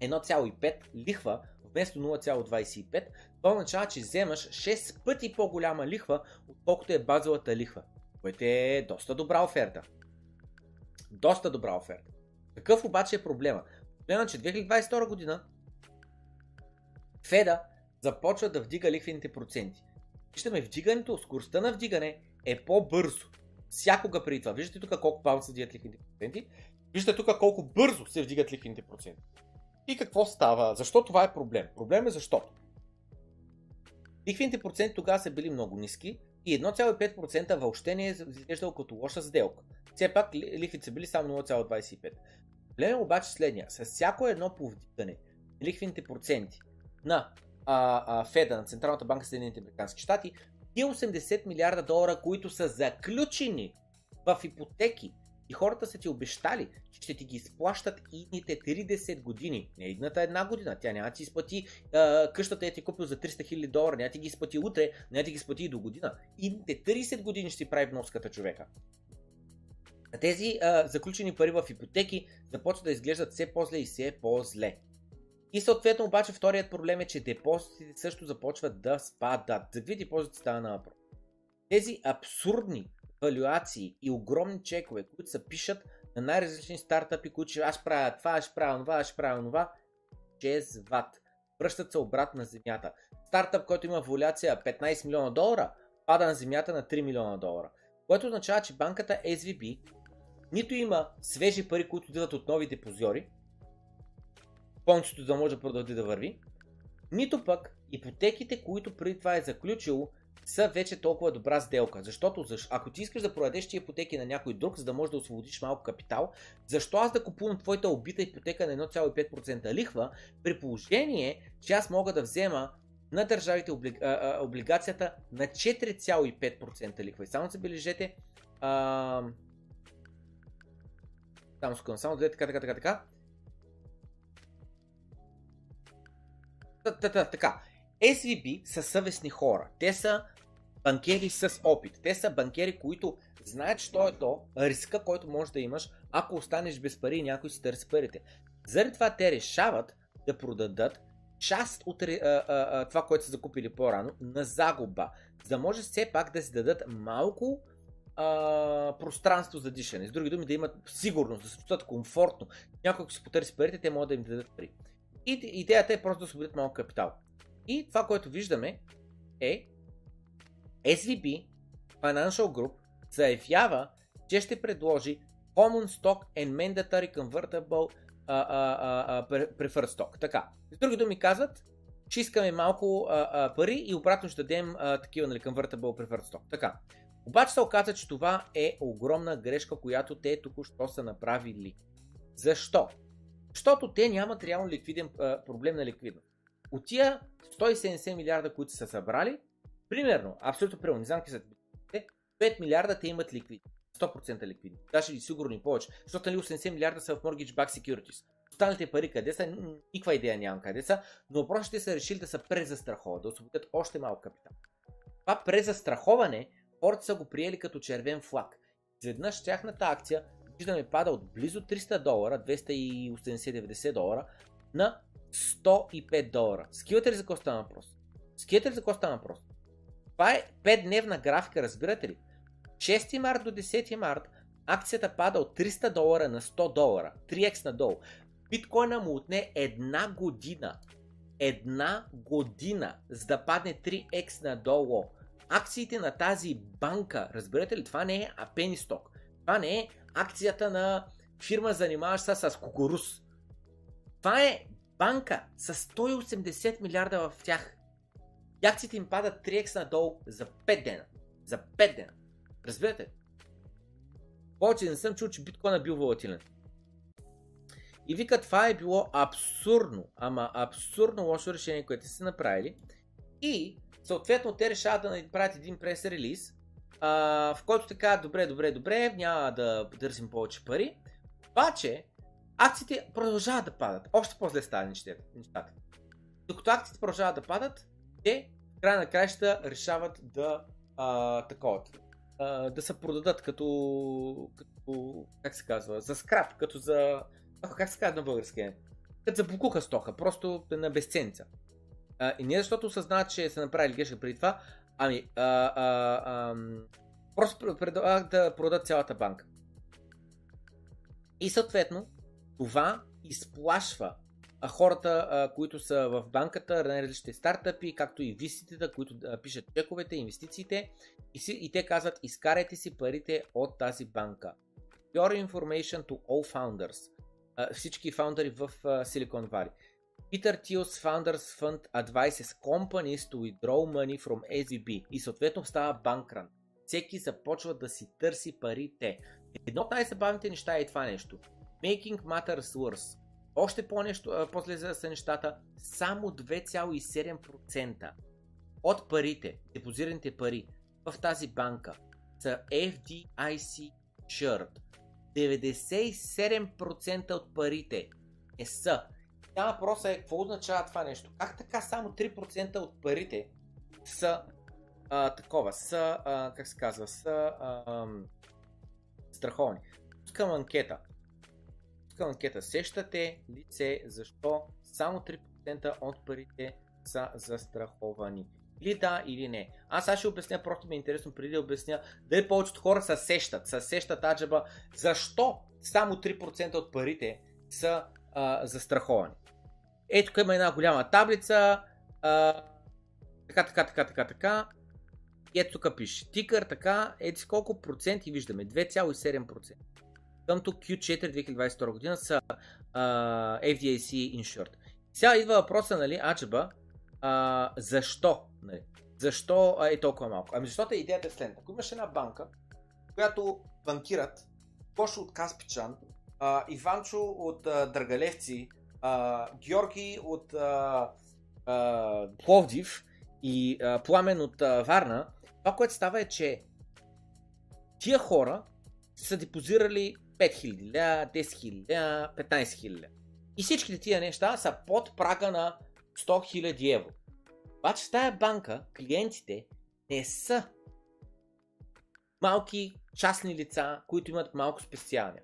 1,5 лихва вместо 0,25, това означава, че вземаш 6 пъти по-голяма лихва, отколкото е базовата лихва. Което е доста добра оферта. Доста добра оферта. Какъв обаче е проблема? Проблема е, че 2022 година Феда започва да вдига лихвените проценти. Виждаме вдигането, скоростта на вдигане е по-бързо. Всякога преди това. Виждате тук колко бавно се вдигат лихвените проценти. Виждате тук колко бързо се вдигат лихвените проценти. И какво става? Защо това е проблем? Проблем е защото лихвените проценти тогава са били много ниски и 1,5% въобще не е изглеждал като лоша сделка. Все пак лихвите са били само 0,25. Проблем е обаче следния. С всяко едно повдигане лихвените проценти на а, а, Феда, на Централната банка Съединените Американски щати, и 80 милиарда долара, които са заключени в ипотеки и хората са ти обещали, че ще ти ги изплащат идните 30 години. Не идната една година. Тя няма ти изплати а, къщата е ти купил за 300 хиляди долара, няма ти ги изплати утре, няма ти ги изплати и до година. Идните 30 години ще ти прави вноската човека. Тези а, заключени пари в ипотеки започват да изглеждат все по-зле и все по-зле. И съответно обаче вторият проблем е, че депозитите също започват да спадат. За какви депозити става на въпрос? Тези абсурдни валюации и огромни чекове, които се пишат на най-различни стартъпи, които ще аз правя това, аз правя това, аз правя това, чезват. Връщат се обратно на земята. Стартъп, който има валюация 15 милиона долара, пада на земята на 3 милиона долара. Което означава, че банката SVB нито има свежи пари, които идват от нови депозиори, кончето да може да продължи да върви, нито пък ипотеките, които преди това е заключило, са вече толкова добра сделка. Защото ако ти искаш да продадеш ти ипотеки на някой друг, за да можеш да освободиш малко капитал, защо аз да купувам твоята убита ипотека на 1,5% лихва, при положение, че аз мога да взема на държавите облиг... а, облигацията на 4,5% лихва. И само забележете, а... само секунда, само така, така, така, така. Така, SVB са съвестни хора. Те са банкери с опит. Те са банкери, които знаят, що е то риска, който можеш да имаш, ако останеш без пари и някой си търси парите. Заради това те решават да продадат част от а, а, а, това, което са закупили по-рано, на загуба, за да може все пак да си дадат малко а, пространство за дишане. С други думи, да имат сигурност, да се чувстват комфортно. Някой, ако си потърси парите, те могат да им дадат пари. И идеята е просто да освободят малко капитал. И това, което виждаме е SVB Financial Group заявява, че ще предложи Common Stock and Mandatory Convertible uh, uh, uh, Preferred Stock. Така, с други думи казват, че искаме малко uh, uh, пари и обратно ще дадем uh, такива нали, Convertible Preferred Stock. Така, обаче се оказа, че това е огромна грешка, която те току-що са направили. Защо? Защото те нямат реално ликвиден а, проблем на ликвидност. От тия 170 милиарда, които са събрали, примерно, абсолютно правилно, не знам какви са 5 милиарда те имат ликвидност. 100% ликвидни. Даже и сигурно и повече. Защото нали 80 милиарда са в Mortgage Back Securities. Останалите пари къде са, никаква идея нямам къде са, но просто ще са решили да са презастраховат, да освободят още малко капитал. Това презастраховане хората са го приели като червен флаг. Изведнъж тяхната акция виждаме пада от близо 300 долара, 280-90 долара, на 105 долара. Скивате ли за какво става въпрос? Скивате ли за какво става въпрос? Това е 5-дневна графика, разбирате ли? 6 март до 10 март акцията пада от 300 долара на 100 долара. 3x надолу. Биткоина му отне една година. Една година, за да падне 3x надолу. Акциите на тази банка, разберете ли, това не е пени сток. Това не е акцията на фирма, занимаваща се с кукуруз. Това е банка с 180 милиарда в тях. И акциите им падат 3x надолу за 5 дена. За 5 дена. Разбирате? Повече не съм чул, че биткоин е бил волатилен. И вика, това е било абсурдно, ама абсурдно лошо решение, което са направили. И съответно те решават да направят един прес релиз, а, в който така, добре, добре, добре, няма да търсим повече пари. Обаче, акциите продължават да падат. Още по-зле става нещата. Докато акциите продължават да падат, те в края на краища решават да а, такова, а, да се продадат като, като, как се казва, за скрап, като за, как се казва на български, като за букуха стока, просто на безценца. А, и не защото осъзнават, че са направили грешка преди това, ами а, а, а, просто предлагат да продадат цялата банка. И съответно, това изплашва хората, които са в банката, различните стартъпи, както и виситите, които а, пишат чековете, инвестициите и, си, и те казват, изкарайте си парите от тази банка. Your information to all founders. Всички фаундъри в Silicon Valley. Peter Thiel's Founders Fund advises companies to withdraw money from SVB и съответно става банкран. Всеки започва да си търси парите. Едно от най-забавните неща е това нещо. Making matters worse още по-нещо, после са нещата, само 2,7% от парите, депозираните пари в тази банка са FDIC shirt. 97% от парите е са. Та въпросът е какво означава това нещо. Как така само 3% от парите са а, такова, са, а, как се казва, са а, а, страховани. Пускам анкета пуска анкета. Сещате ли се защо само 3% от парите са застраховани? Или да, или не. Аз сега ще обясня, просто ми е интересно преди да обясня дали повечето хора се сещат, се сещат аджаба, защо само 3% от парите са а, застраховани. Ето тук има една голяма таблица, а, така, така, така, така, така, и ето тук пише, тикър, така, ето колко проценти виждаме, 2,7% къмто Q4 2022 година са uh, FDIC insured. Сега идва въпроса, нали, Аджаба, uh, защо? Нали? Защо е толкова малко? Ами защото идеята е следната. Ако имаш една банка, която банкират Кошо от Каспичан, uh, Иванчо от uh, Дъргалевци, Георги от uh, uh, Пловдив и uh, Пламен от uh, Варна, това, което става е, че тия хора са депозирали 5000 ля, 10 000 ля, 15 000 ля. И всичките тия неща са под прага на 100 000 евро. Обаче в тая банка клиентите не са малки частни лица, които имат малко специалния.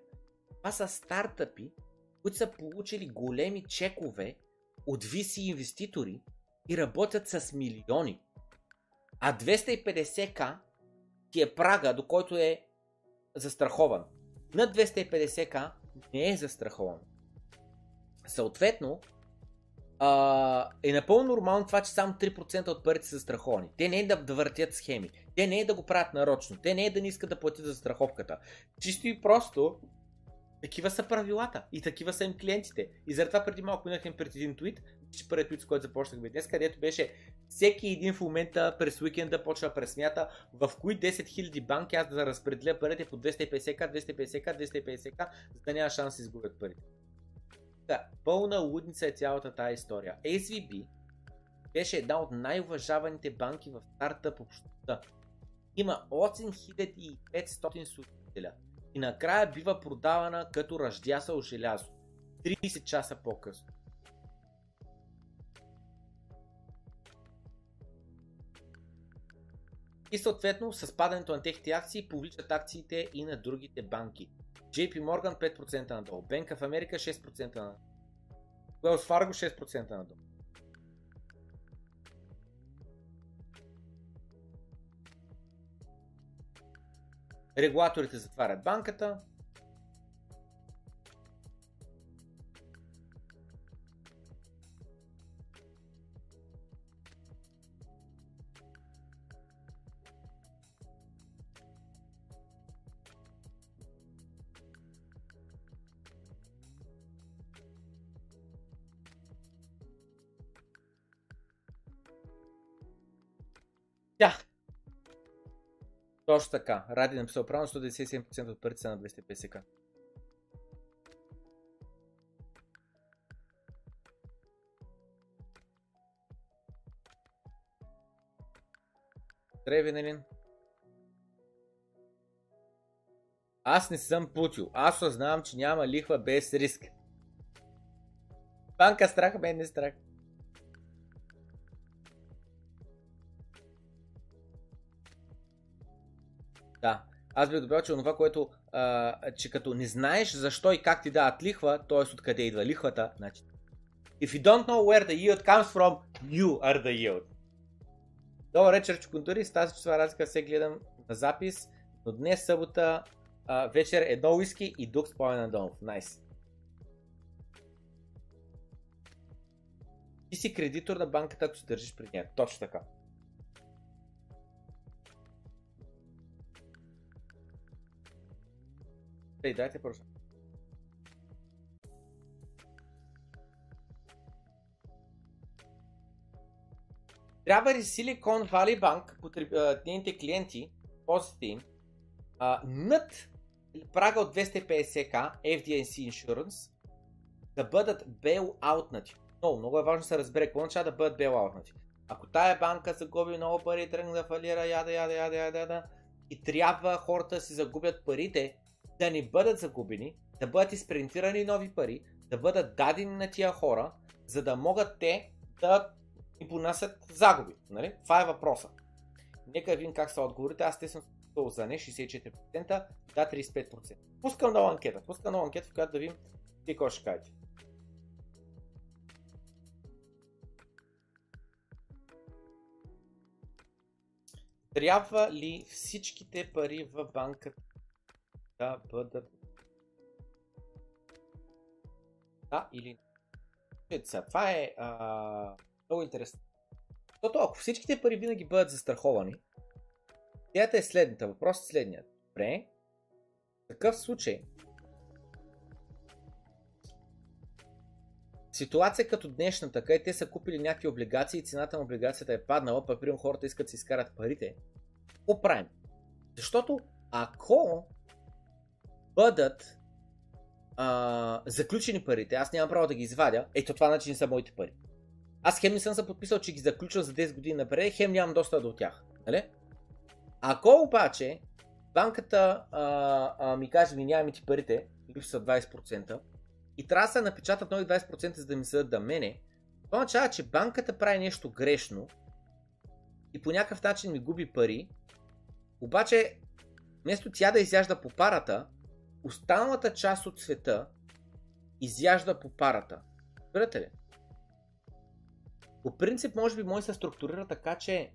Това са стартъпи, които са получили големи чекове от VC инвеститори и работят с милиони. А 250к ти е прага, до който е застрахован над 250к не е застрахован. Съответно, а, е напълно нормално това, че само 3% от парите са застраховани. Те не е да, да въртят схеми. Те не е да го правят нарочно. Те не е да не искат да платят за страховката. Чисто и просто такива са правилата и такива са им клиентите. И заради преди малко минахме пред един твит, че първият твит, с който започнахме днес, където беше всеки един в момента през уикенда почва пресмята в кои 10 000 банки аз да разпределя парите по 250к, 250к, 250к, за да няма шанс да изгубят парите. Да, пълна лудница е цялата тази история. SVB беше една от най-уважаваните банки в стартъп общността. Има 8500 служителя и накрая бива продавана като ръждясало желязо. 30 часа по-късно. И съответно с падането на техните акции повличат акциите и на другите банки. JP Morgan 5% надолу, Bank of America 6% надолу. Wells Fargo 6% надолу. Регулаторите затварят банката. Точно така. Ради написал правилно 197% от парите са на 250к. Здравей, Венелин. Аз не съм путил. Аз осъзнавам, че няма лихва без риск. Банка страх, мен не страх. Да. Аз би добавил, че това, което, а, че като не знаеш защо и как ти дават лихва, т.е. откъде идва лихвата, значи If you don't know where the yield comes from, you are the yield. Добър вечер, чукунтури. С тази часова разлика се гледам на запис, но днес събота а, вечер едно уиски и дух спомен на Домов. Найс. Ти си кредитор на банката, ако се държиш при нея. Точно така. Ей, дайте просто. Трябва ли Silicon Valley Bank, потреб... нейните клиенти, ползите им, над прага от 250к FDIC Insurance да бъдат bail-outнати. Много, много е важно да се разбере какво означава да бъдат bail-outнати. Ако тая банка загуби много пари, тръгне да фалира, яда, яда, яда, яда, яда, и трябва хората си загубят парите, да не бъдат загубени, да бъдат изпринтирани нови пари, да бъдат дадени на тия хора, за да могат те да ни понасят загуби. Нали? Това е въпроса. Нека видим как са отговорите. Аз те съм за не 64%, да 35%. Пускам нова анкета. Пускам нова анкета, в която да видим ти какво ще кажете. Трябва ли всичките пари в банката да бъдат да или не. Това е а, много интересно. Защото ако всичките пари винаги бъдат застраховани, идеята е следната. Въпросът е следният. Добре, в такъв случай ситуация като днешната, където те са купили някакви облигации и цената на облигацията е паднала, пък примерно хората искат да си изкарат парите, какво правим? Защото ако бъдат а, заключени парите, аз нямам право да ги извадя, ето това начин са моите пари. Аз хем не съм се подписал, че ги заключвам за 10 години напред, хем нямам доста до тях. Нали? Ако обаче банката а, а, ми каже, ми нямаме ти парите, липсва 20%, и трябва да се напечатат нови 20% за да ми се дадат да мене, това означава, че банката прави нещо грешно и по някакъв начин ми губи пари, обаче вместо тя да изяжда по парата, останалата част от света изяжда по парата. Разбирате ли? По принцип, може би може се структурира така, че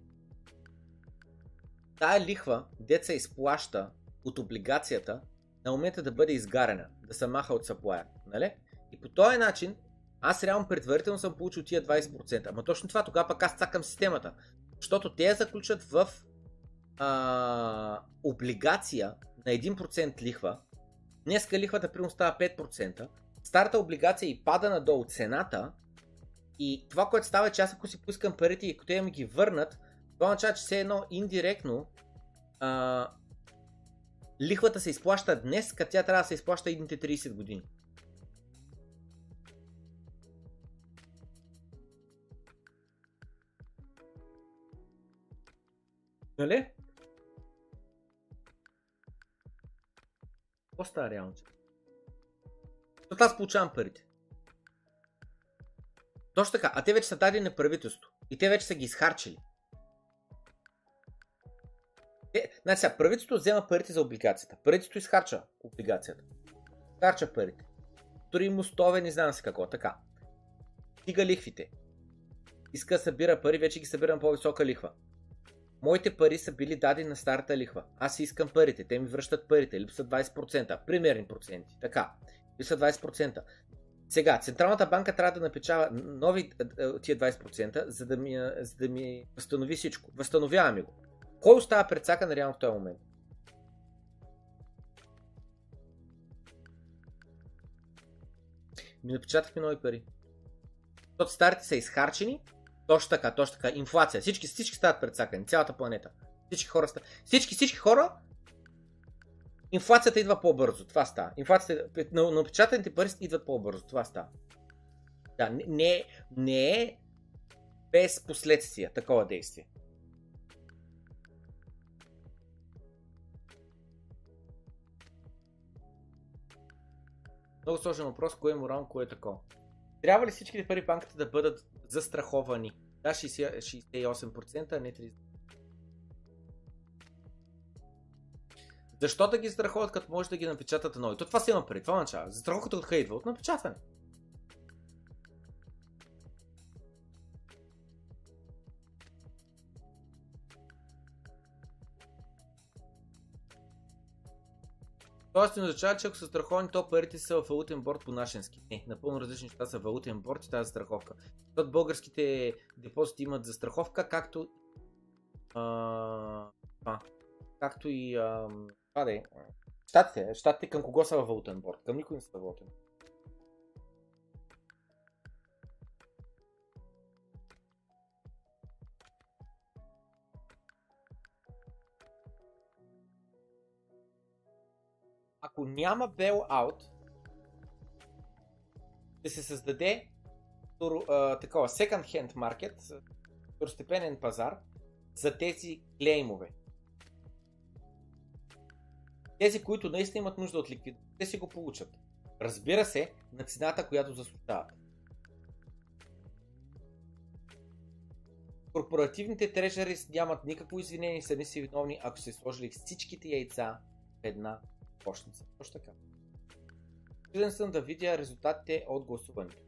тая лихва, деца изплаща от облигацията, на момента да бъде изгарена, да се маха от саплая. Нали? И по този начин, аз реално предварително съм получил тия 20%. Ама точно това тогава пък аз цакам системата. Защото те я заключат в а, облигация на 1% лихва, Днеска лихвата примерно става 5%, старата облигация и пада надолу цената и това, което става е, че аз ако си поискам парите и те ми ги върнат, това означава, че все едно индиректно а, лихвата се изплаща днес, като тя трябва да се изплаща едните 30 години. Нали? Какво става реално? Защото аз получавам парите. Точно така, а те вече са дадени на правителство. И те вече са ги изхарчили. Те, значи сега, правителството взема парите за облигацията. Правителството изхарча облигацията. Харча парите. Дори мостове, не знам си какво. Така. стига лихвите. Иска да събира пари, вече ги събира на по-висока лихва. Моите пари са били дадени на старата лихва. Аз искам парите, те ми връщат парите, липсват 20%, примерни проценти. Така, липсват 20%. Сега, Централната банка трябва да напечава нови тия 20%, за да ми, за да ми възстанови всичко. Възстановяваме го. Кой остава пред сака на реално в този момент? Ми напечатахме нови пари. Защото старите са изхарчени, точно така, точно така. Инфлация. Всички, всички стават предсакани. Цялата планета. Всички хора ста... Всички, всички хора Инфлацията идва по-бързо. Това става. Инфлацията, но напечатаните пари идват по-бързо. Това става. Да, не, не е без последствия такова действие. Много сложен въпрос, кое е морално, кое е такова. Трябва ли всичките пари банката да бъдат застраховани? Да, 68%, а не 30%. Защо да ги страхуват, като може да ги напечатат нови? То това си има пари, това означава. Застраховката от идва? От напечатване. Тоест не означава, че ако са страховани, то парите са в валутен борт по нашенски. Не, напълно различни неща са валутен борт и тази страховка. Защото българските депозити имат застраховка, както а, а, както и а, това да е. Штатите, щатите към кого са във валутен борт? Към никой не са във валутен. Ако няма bail-out, ще се създаде uh, такова second hand market, второстепенен пазар за тези клеймове. Тези, които наистина имат нужда от ликвидност, те си го получат. Разбира се, на цената, която заслужават. Корпоративните трежери нямат никакво извинение и са не си виновни, ако се сложили всичките яйца в една почница. Точно така. Чуден съм да видя резултатите от гласуването.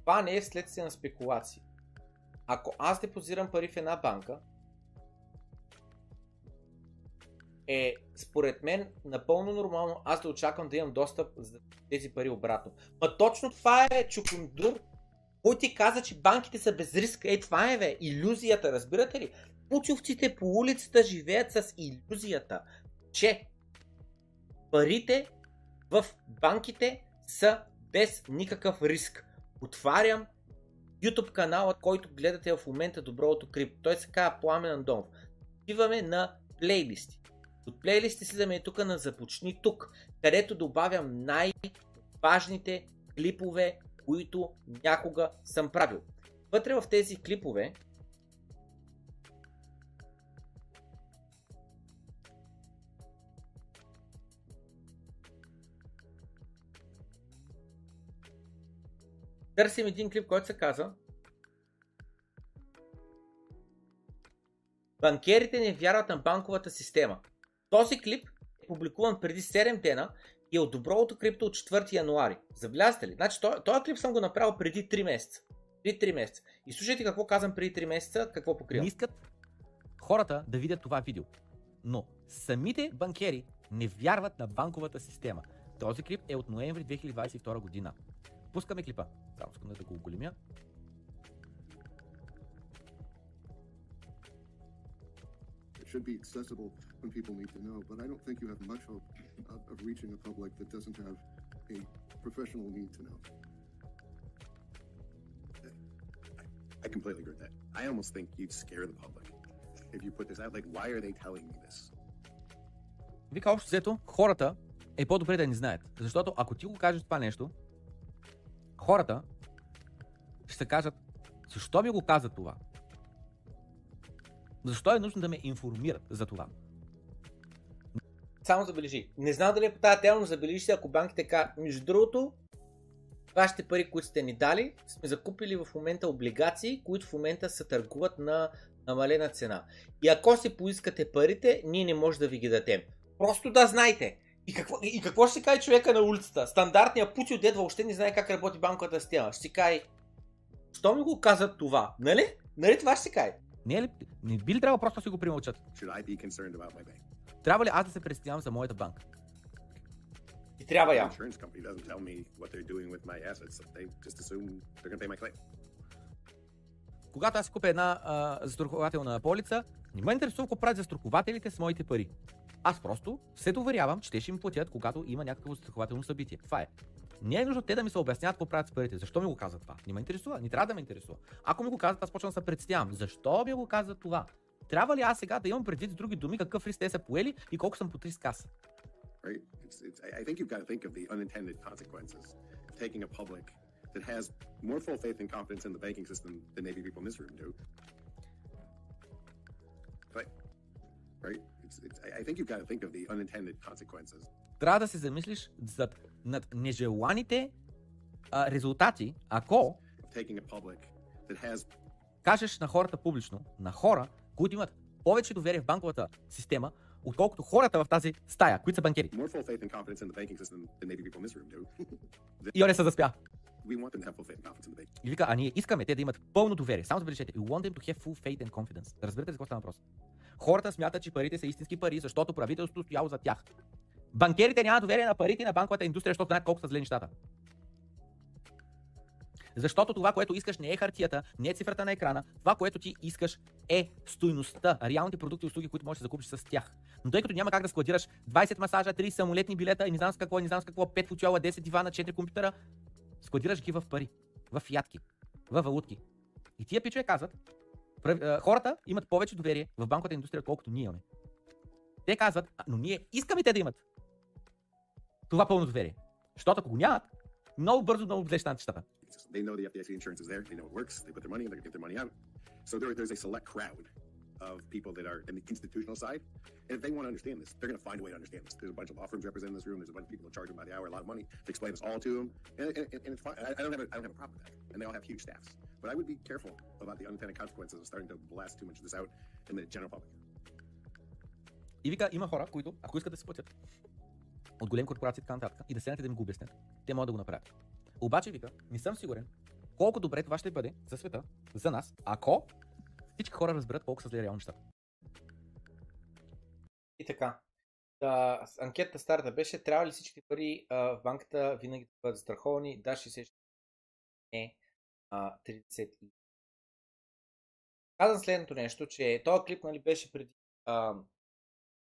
Това не е вследствие на спекулации. Ако аз депозирам пари в една банка, е според мен напълно нормално аз да очаквам да имам достъп за тези пари обратно. Ма точно това е чукундур, кой ти каза, че банките са без риск. Е, това е, бе, иллюзията, разбирате ли? Пучовците по улицата живеят с иллюзията, че парите в банките са без никакъв риск. Отварям YouTube канала, който гледате в момента Доброто крипто. Той се казва Пламен Андонов. Отиваме на плейлисти. От плейлисти слизаме тук на Започни тук, където добавям най-важните клипове, които някога съм правил. Вътре в тези клипове търсим един клип, който се казва Банкерите не вярват на банковата система. Този клип е публикуван преди 7 дена и е от доброто крипто от 4 януари. Забелязате ли? Значи, този, клип съм го направил преди 3 месеца. Преди 3 месеца. И слушайте какво казвам преди 3 месеца, какво покривам. Не искат хората да видят това видео. Но самите банкери не вярват на банковата система. Този клип е от ноември 2022 година. Пускаме клипа. Само искам да го оголемя. should be accessible when people need to know. But I don't think you have much hope of, of reaching a public that doesn't have a professional need to know. I completely agree with that. I almost think you'd scare the public if you put this out. Like, why are they telling me this? Вика, общо взето, хората е по-добре да не знаят. Защото ако ти го кажеш това нещо, хората ще кажат, защо ми го каза това? Защо е нужно да ме информират за това? Само забележи. Не знам дали е по тази тема, но забележи се, ако банките кажат, между другото, вашите пари, които сте ни дали, сме закупили в момента облигации, които в момента се търгуват на намалена цена. И ако си поискате парите, ние не може да ви ги дадем. Просто да знаете, И какво, и какво ще си каже човека на улицата? Стандартният путил дед въобще не знае как работи банковата система. Ще си каже, що ми го казват това? Нали? Нали това ще си каже? Не, е ли, не би ли трябвало просто да си го примълчат? Трябва ли аз да се притеснявам за моята банка? И трябва я. Когато аз си купя една а, застрахователна полица, не ме интересува какво правят застрахователите с моите пари. Аз просто се доверявам, че те ще ми платят, когато има някакво застрахователно събитие. Това е. Не е нужно те да ми се обясняват какво правят с парите. Защо ми го казват това? Не ме интересува. Не трябва да ме интересува. Ако ми го казват, аз почвам да се представям. Защо ми го казват това? Трябва ли аз сега да имам предвид с други думи какъв риск те са поели и колко съм под риск аз? right? Трябва да се замислиш за, над нежеланите а, резултати, ако has кажеш на хората публично, на хора, които имат повече доверие в банковата система, отколкото хората в тази стая, които са банкери. И он се заспя. we want them to have full faith and confidence in the banking. И вика, а ние искаме те да имат пълно доверие. Само забележете, we want them to have full faith and confidence. Разбирате за какво става въпрос? Хората смятат, че парите са истински пари, защото правителството стояло за тях. Банкерите нямат доверие на парите и на банковата индустрия, защото знаят колко са зле нещата. Защото това, което искаш, не е хартията, не е цифрата на екрана. Това, което ти искаш, е стойността, реалните продукти и услуги, които можеш да закупиш с тях. Но тъй като няма как да складираш 20 масажа, 30 самолетни билета и не знам с какво, не знам с какво, 5 футюала, 10 дивана, 4 компютъра, складираш ги в пари, в ядки, в валутки. И тия пичове казват, хората имат повече доверие в банковата индустрия, отколкото ние имаме. Те казват, «А, но ние искаме те да имат това пълно доверие. Защото ако го нямат, много бързо, много зле ще станат нещата. They know the FDIC insurance is there. They know it works. They put their money in. To get their money out. So there, there's a select crowd of people that are in the institutional side. And if they want to understand this, they're going to find a way to understand this. There's a bunch of law firms represented in this room. There's a bunch of people that charge them by the hour a lot of money to explain this all to them. And, and, and it's fine. I, I, don't have a, I don't have a problem with that. And they all have huge staffs. But I would be careful about the unintended consequences of starting to blast too much of this out in the general public. И вика, има хора, които, ако искат да се платят от големи корпорации и така нататък, и да седнете да им го обяснят, те могат да го направят. Обаче, вика, не съм сигурен колко добре това ще бъде за света, за нас, ако всички хора разберат колко са зле реално нещата. И така. Да, анкетата старта беше, трябва ли всички пари а, в банката винаги да бъдат застраховани? Да, 60 не, а, 30 и... Казвам следното нещо, че този клип нали, беше преди, а,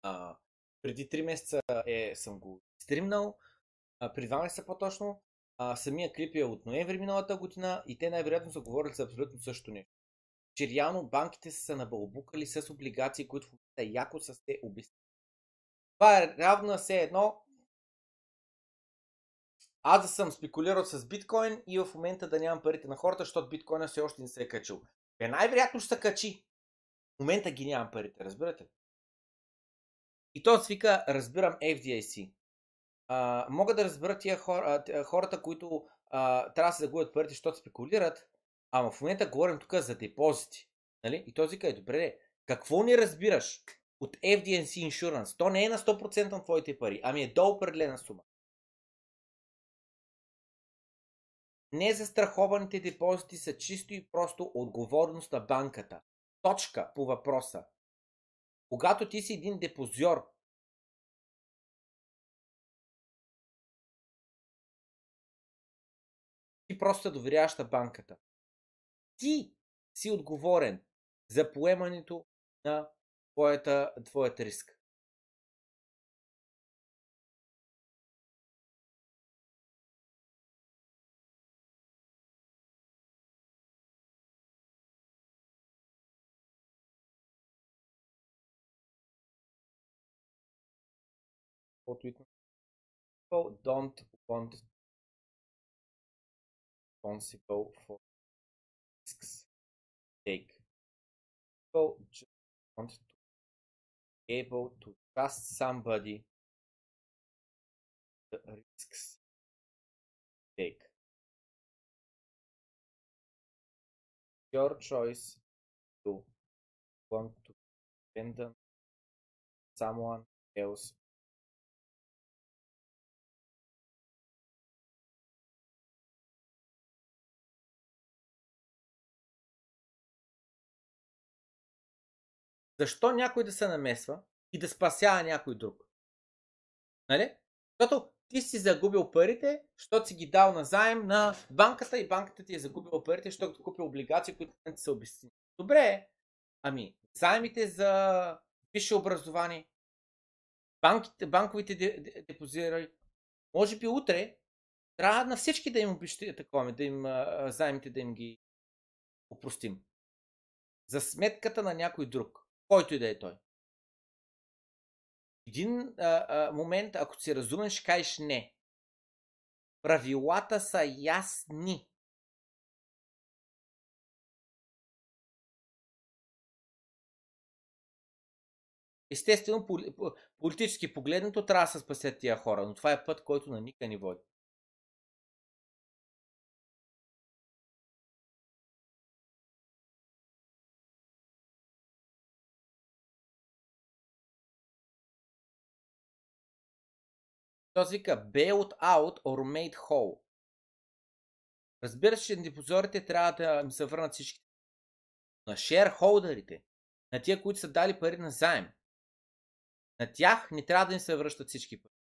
а, преди 3 месеца е, съм го стримнал, а, преди 2 месеца по-точно. А, самия клип е от ноември миналата година и те най-вероятно са говорили за абсолютно също нещо. Че реално банките са се набълбукали с облигации, които в момента яко са се обесили. Това е равно все едно. Аз да съм спекулирал с биткоин и в момента да нямам парите на хората, защото биткоина все още не се е качил. Е, най-вероятно ще се качи. В момента ги нямам парите, разбирате? ли? И то свика, разбирам FDIC. А, мога да разбера тия хора, хората, които а, трябва да се загубят парите, защото спекулират, ама в момента говорим тук за депозити. Нали? И този е, добре, какво не разбираш от FDNC Insurance? То не е на 100% на твоите пари, ами е до определена сума. Незастрахованите депозити са чисто и просто отговорност на банката. Точка по въпроса. Когато ти си един депозиор, ти просто се доверяваш на банката. Ти си отговорен за поемането на твоята, твоят риск. for treatment. People don't want responsible for risks take. So just want to be able to trust somebody the risks take. Your choice to want to depend on someone else защо някой да се намесва и да спасява някой друг? Нали? Защото ти си загубил парите, защото си ги дал на заем на банката и банката ти е загубила парите, защото ти купил облигации, които не са обяснени. Добре, ами, заемите за висше образование, банките, банковите депозири, може би утре трябва на всички да им обещи такова, да им заемите да им ги опростим. За сметката на някой друг, който и да е той. Един а, а, момент, ако си разумен, ще кажеш не. Правилата са ясни. Естествено, политически погледнато трябва да се спасят тия хора, но това е път, който на ника ни води. Този вика bailed out or made whole. Разбира се, че депозорите трябва да ми се върнат всички. На шерхолдерите, на тия, които са дали пари на заем, на тях не трябва да им се връщат всички пари.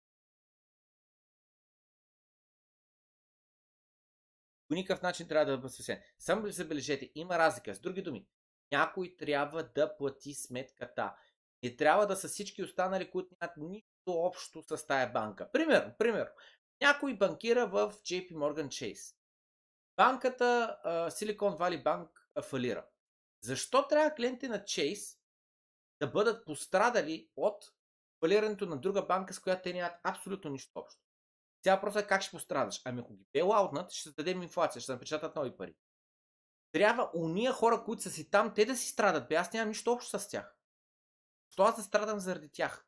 По никакъв начин трябва да бъде спасен. Само ли забележете, има разлика. С други думи, някой трябва да плати сметката. Не трябва да са всички останали, които нямат нищо общо с тая банка. Примерно, примерно, някой банкира в JP Morgan Chase. Банката uh, Silicon Valley Bank фалира. Защо трябва клиентите на Chase да бъдат пострадали от фалирането на друга банка, с която те нямат абсолютно нищо общо? Сега въпросът е как ще пострадаш. Ами ако ги белаутнат, ще създадем инфлация, ще напечатат нови пари. Трябва уния хора, които са си там, те да си страдат. Бе, аз нямам нищо общо с тях. Що аз да страдам заради тях?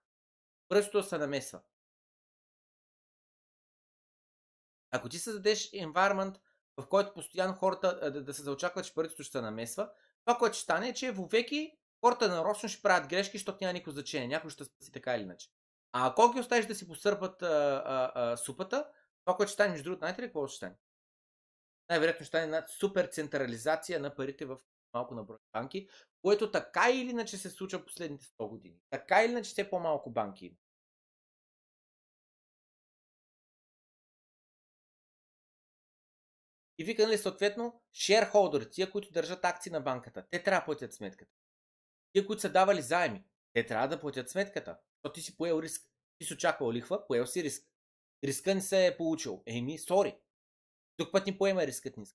Пръсто се намесва. Ако ти създадеш environment, в който постоянно хората да, да се заочакват, че правителството ще се намесва, това, което ще стане е, че вовеки хората нарочно ще правят грешки, защото няма никакво значение. Някой ще спаси така или иначе. А ако ги оставиш да си посърпат а, а, а, супата, това, което ще стане, между другото, знаете ли какво ще стане? Най-вероятно ще стане една супер централизация на парите в малко на брой банки, което така или иначе се случва последните 100 години. Така или иначе все по-малко банки има. И вика, нали, съответно, шерхолдери, тия, които държат акции на банката, те трябва да платят сметката. Тия, които са давали заеми, те трябва да платят сметката. Защото ти си поел риск. Ти си очаквал лихва, поел си риск. Риска не се е получил. Еми, сори. Тук път ни поема рискът ни.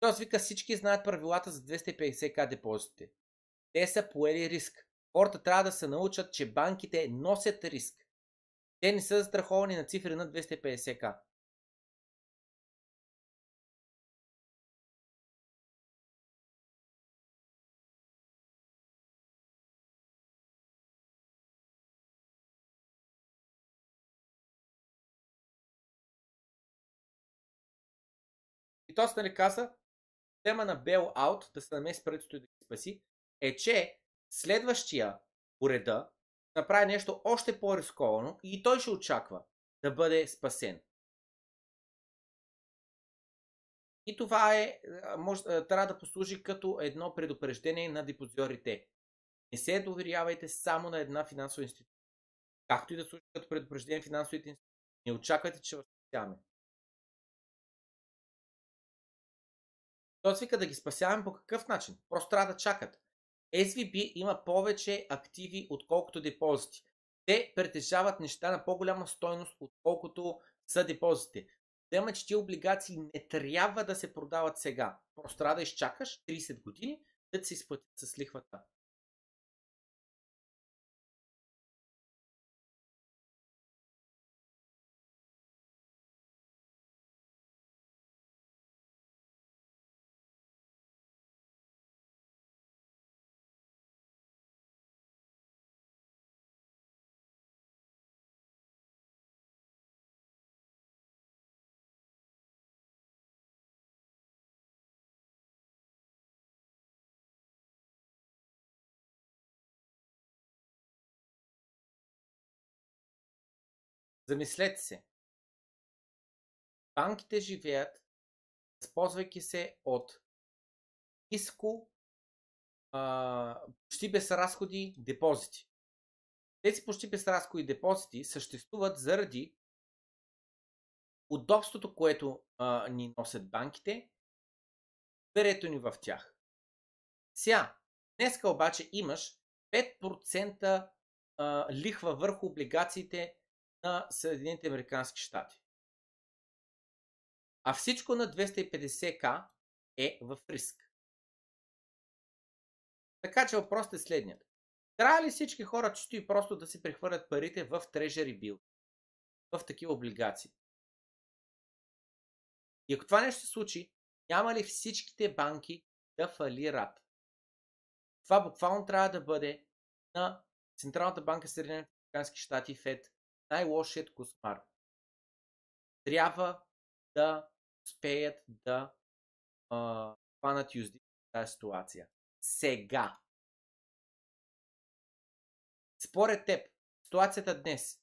Тоест вика всички знаят правилата за 250к депозитите. Те са поели риск. Хората трябва да се научат, че банките носят риск. Те не са застраховани на цифри на 250к. И то нали каза, тема на Bell Out, да се намеси правителството и да ги спаси, е, че следващия уреда направи нещо още по-рисковано и той ще очаква да бъде спасен. И това е, може, трябва да послужи като едно предупреждение на депозиорите. Не се доверявайте само на една финансова институция. Както и да служи като предупреждение на финансовите институции. Не очаквайте, че възпитяваме. Той вика да ги спасяваме по какъв начин? Просто трябва да чакат. SVB има повече активи, отколкото депозити. Те притежават неща на по-голяма стойност, отколкото са депозити. Тема, че ти облигации не трябва да се продават сега. Просто трябва да изчакаш 30 години да се изплатят с лихвата. Замислете се. Банките живеят, използвайки се от ниско почти без разходи депозити. Тези почти без разходи депозити съществуват заради удобството, което а, ни носят банките, доверието ни в тях. Сега, днеска обаче имаш 5% а, лихва върху облигациите на Съединените Американски щати. А всичко на 250к е в риск. Така че въпросът е следният. Трябва ли всички хора чисто и просто да си прехвърлят парите в Treasury Bill? В такива облигации? И ако това нещо се случи, няма ли всичките банки да фалират? Това буквално трябва да бъде на Централната банка Съединените Американски щати ФЕД най-лошият кошмар. Трябва да успеят да хванат юзди в тази ситуация. Сега. Според теб, ситуацията днес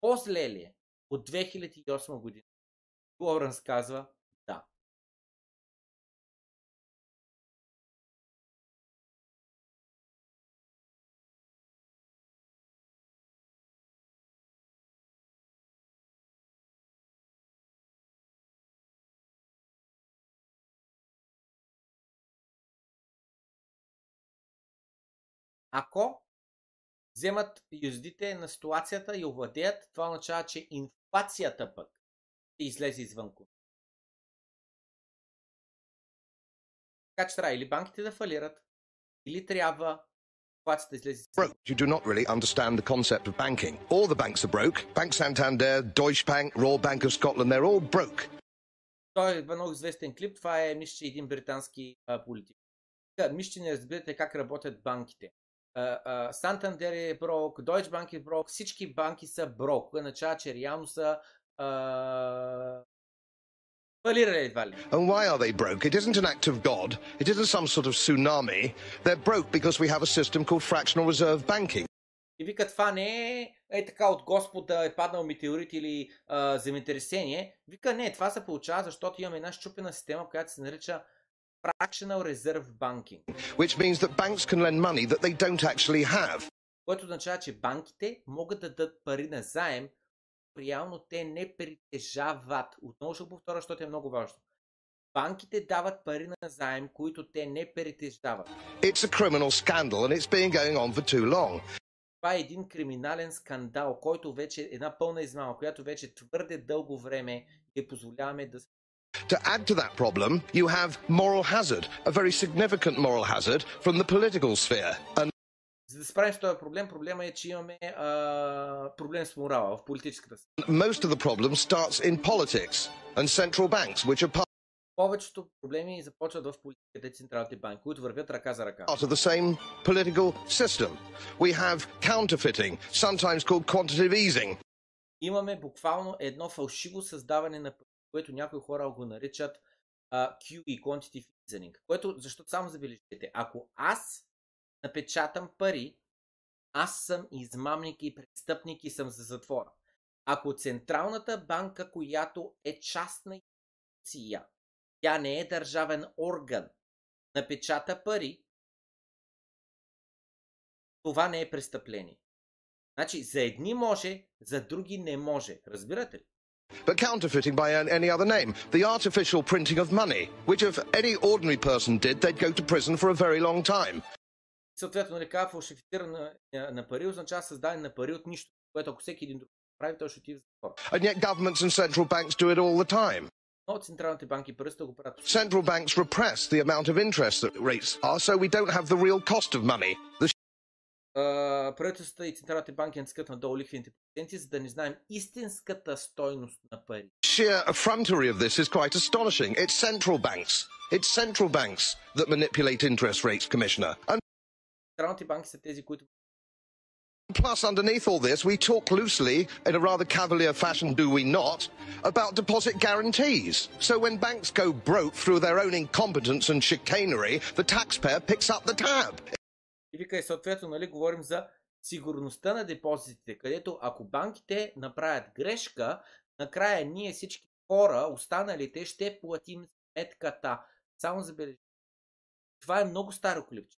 по-зле ли е от 2008 година? Лоренс казва Ако вземат юздите на ситуацията и овладеят, това означава, че инфлацията пък ще излезе извън контрол. Така че трябва или банките да фалират, или трябва да broke. You do not really understand the concept of banking. All the banks are broke. Bank Santander, Deutsche Bank, Royal Bank of Scotland, they're all broke. Той е много известен клип. Това е, мисля, един британски а, политик. Та, Мисля, не разбирате как работят банките. Сантандер е брок, Deutsche Bank е брок, всички банки са брок. Означава, че реално са а... фалирали едва ли. And why are they broke? It isn't an act of God. It isn't some sort of tsunami. They're broke because we have a system called fractional reserve banking. И вика, това не е, е така от Господа е паднал метеорит или а, земетресение. Вика, не, това се получава, защото имаме една щупена система, която се нарича Fractional Reserve Banking. which means that banks can lend money that they don't actually have. Което означава, че банките могат да дадат пари на заем, реално те не притежават. Отново ще повторя, защото е много важно. Банките дават пари на заем, които те не притежават. It's a criminal scandal and it's been going on for too long. Това е един криминален скандал, който вече е една пълна измама, която вече твърде дълго време е позволяваме да се To add to that problem, you have moral hazard, a very significant moral hazard from the political sphere. And За да се справим с този проблем, проблема е, че имаме а, проблем с морала в политическата сфера. most of the problem starts in politics and central banks, which are part Повечето проблеми започват в политиката и централните банки, които вървят ръка за ръка. of the same political system. We have counterfeiting, sometimes called quantitative easing, Имаме буквално едно фалшиво създаване на пари, което някои хора го наричат а, QE, Quantitative Easing, което, защото само забележете, ако аз напечатам пари, аз съм измамник и престъпник и съм за затвора. Ако Централната банка, която е частна институция, тя не е държавен орган, напечата пари, това не е престъпление. Значи, за едни може, за други не може. Разбирате ли? but counterfeiting by an- any other name. The artificial printing of money, which if any ordinary person did, they'd go to prison for a very long time. Съответно, нали, казва, фалшифициране на, на пари означава създаване на пари от нищо, което ако всеки един друг прави, той ще отиде в затвора. And yet governments and central banks do it all the time. Но централните банки пръста го правят. Central banks repress the amount of interest that rates are, so we don't have the real cost of money. The А, правителствата и централните банки натискат надолу лихвените проценти, за да не знаем истинската стойност на пари. sheer effrontery of this is quite astonishing. It's central banks. It's central banks that manipulate interest rates, Commissioner. And Централните банки са тези, които plus, underneath all this, we talk loosely, in a rather cavalier fashion, do we not, about deposit guarantees. So when banks go broke through their own incompetence and chicanery, the taxpayer picks up the tab. И вика и съответно, нали, говорим за сигурността на депозитите, където ако банките направят грешка, накрая ние всички хора, останалите, ще платим сметката. Само забележи. Това е много старо клипче.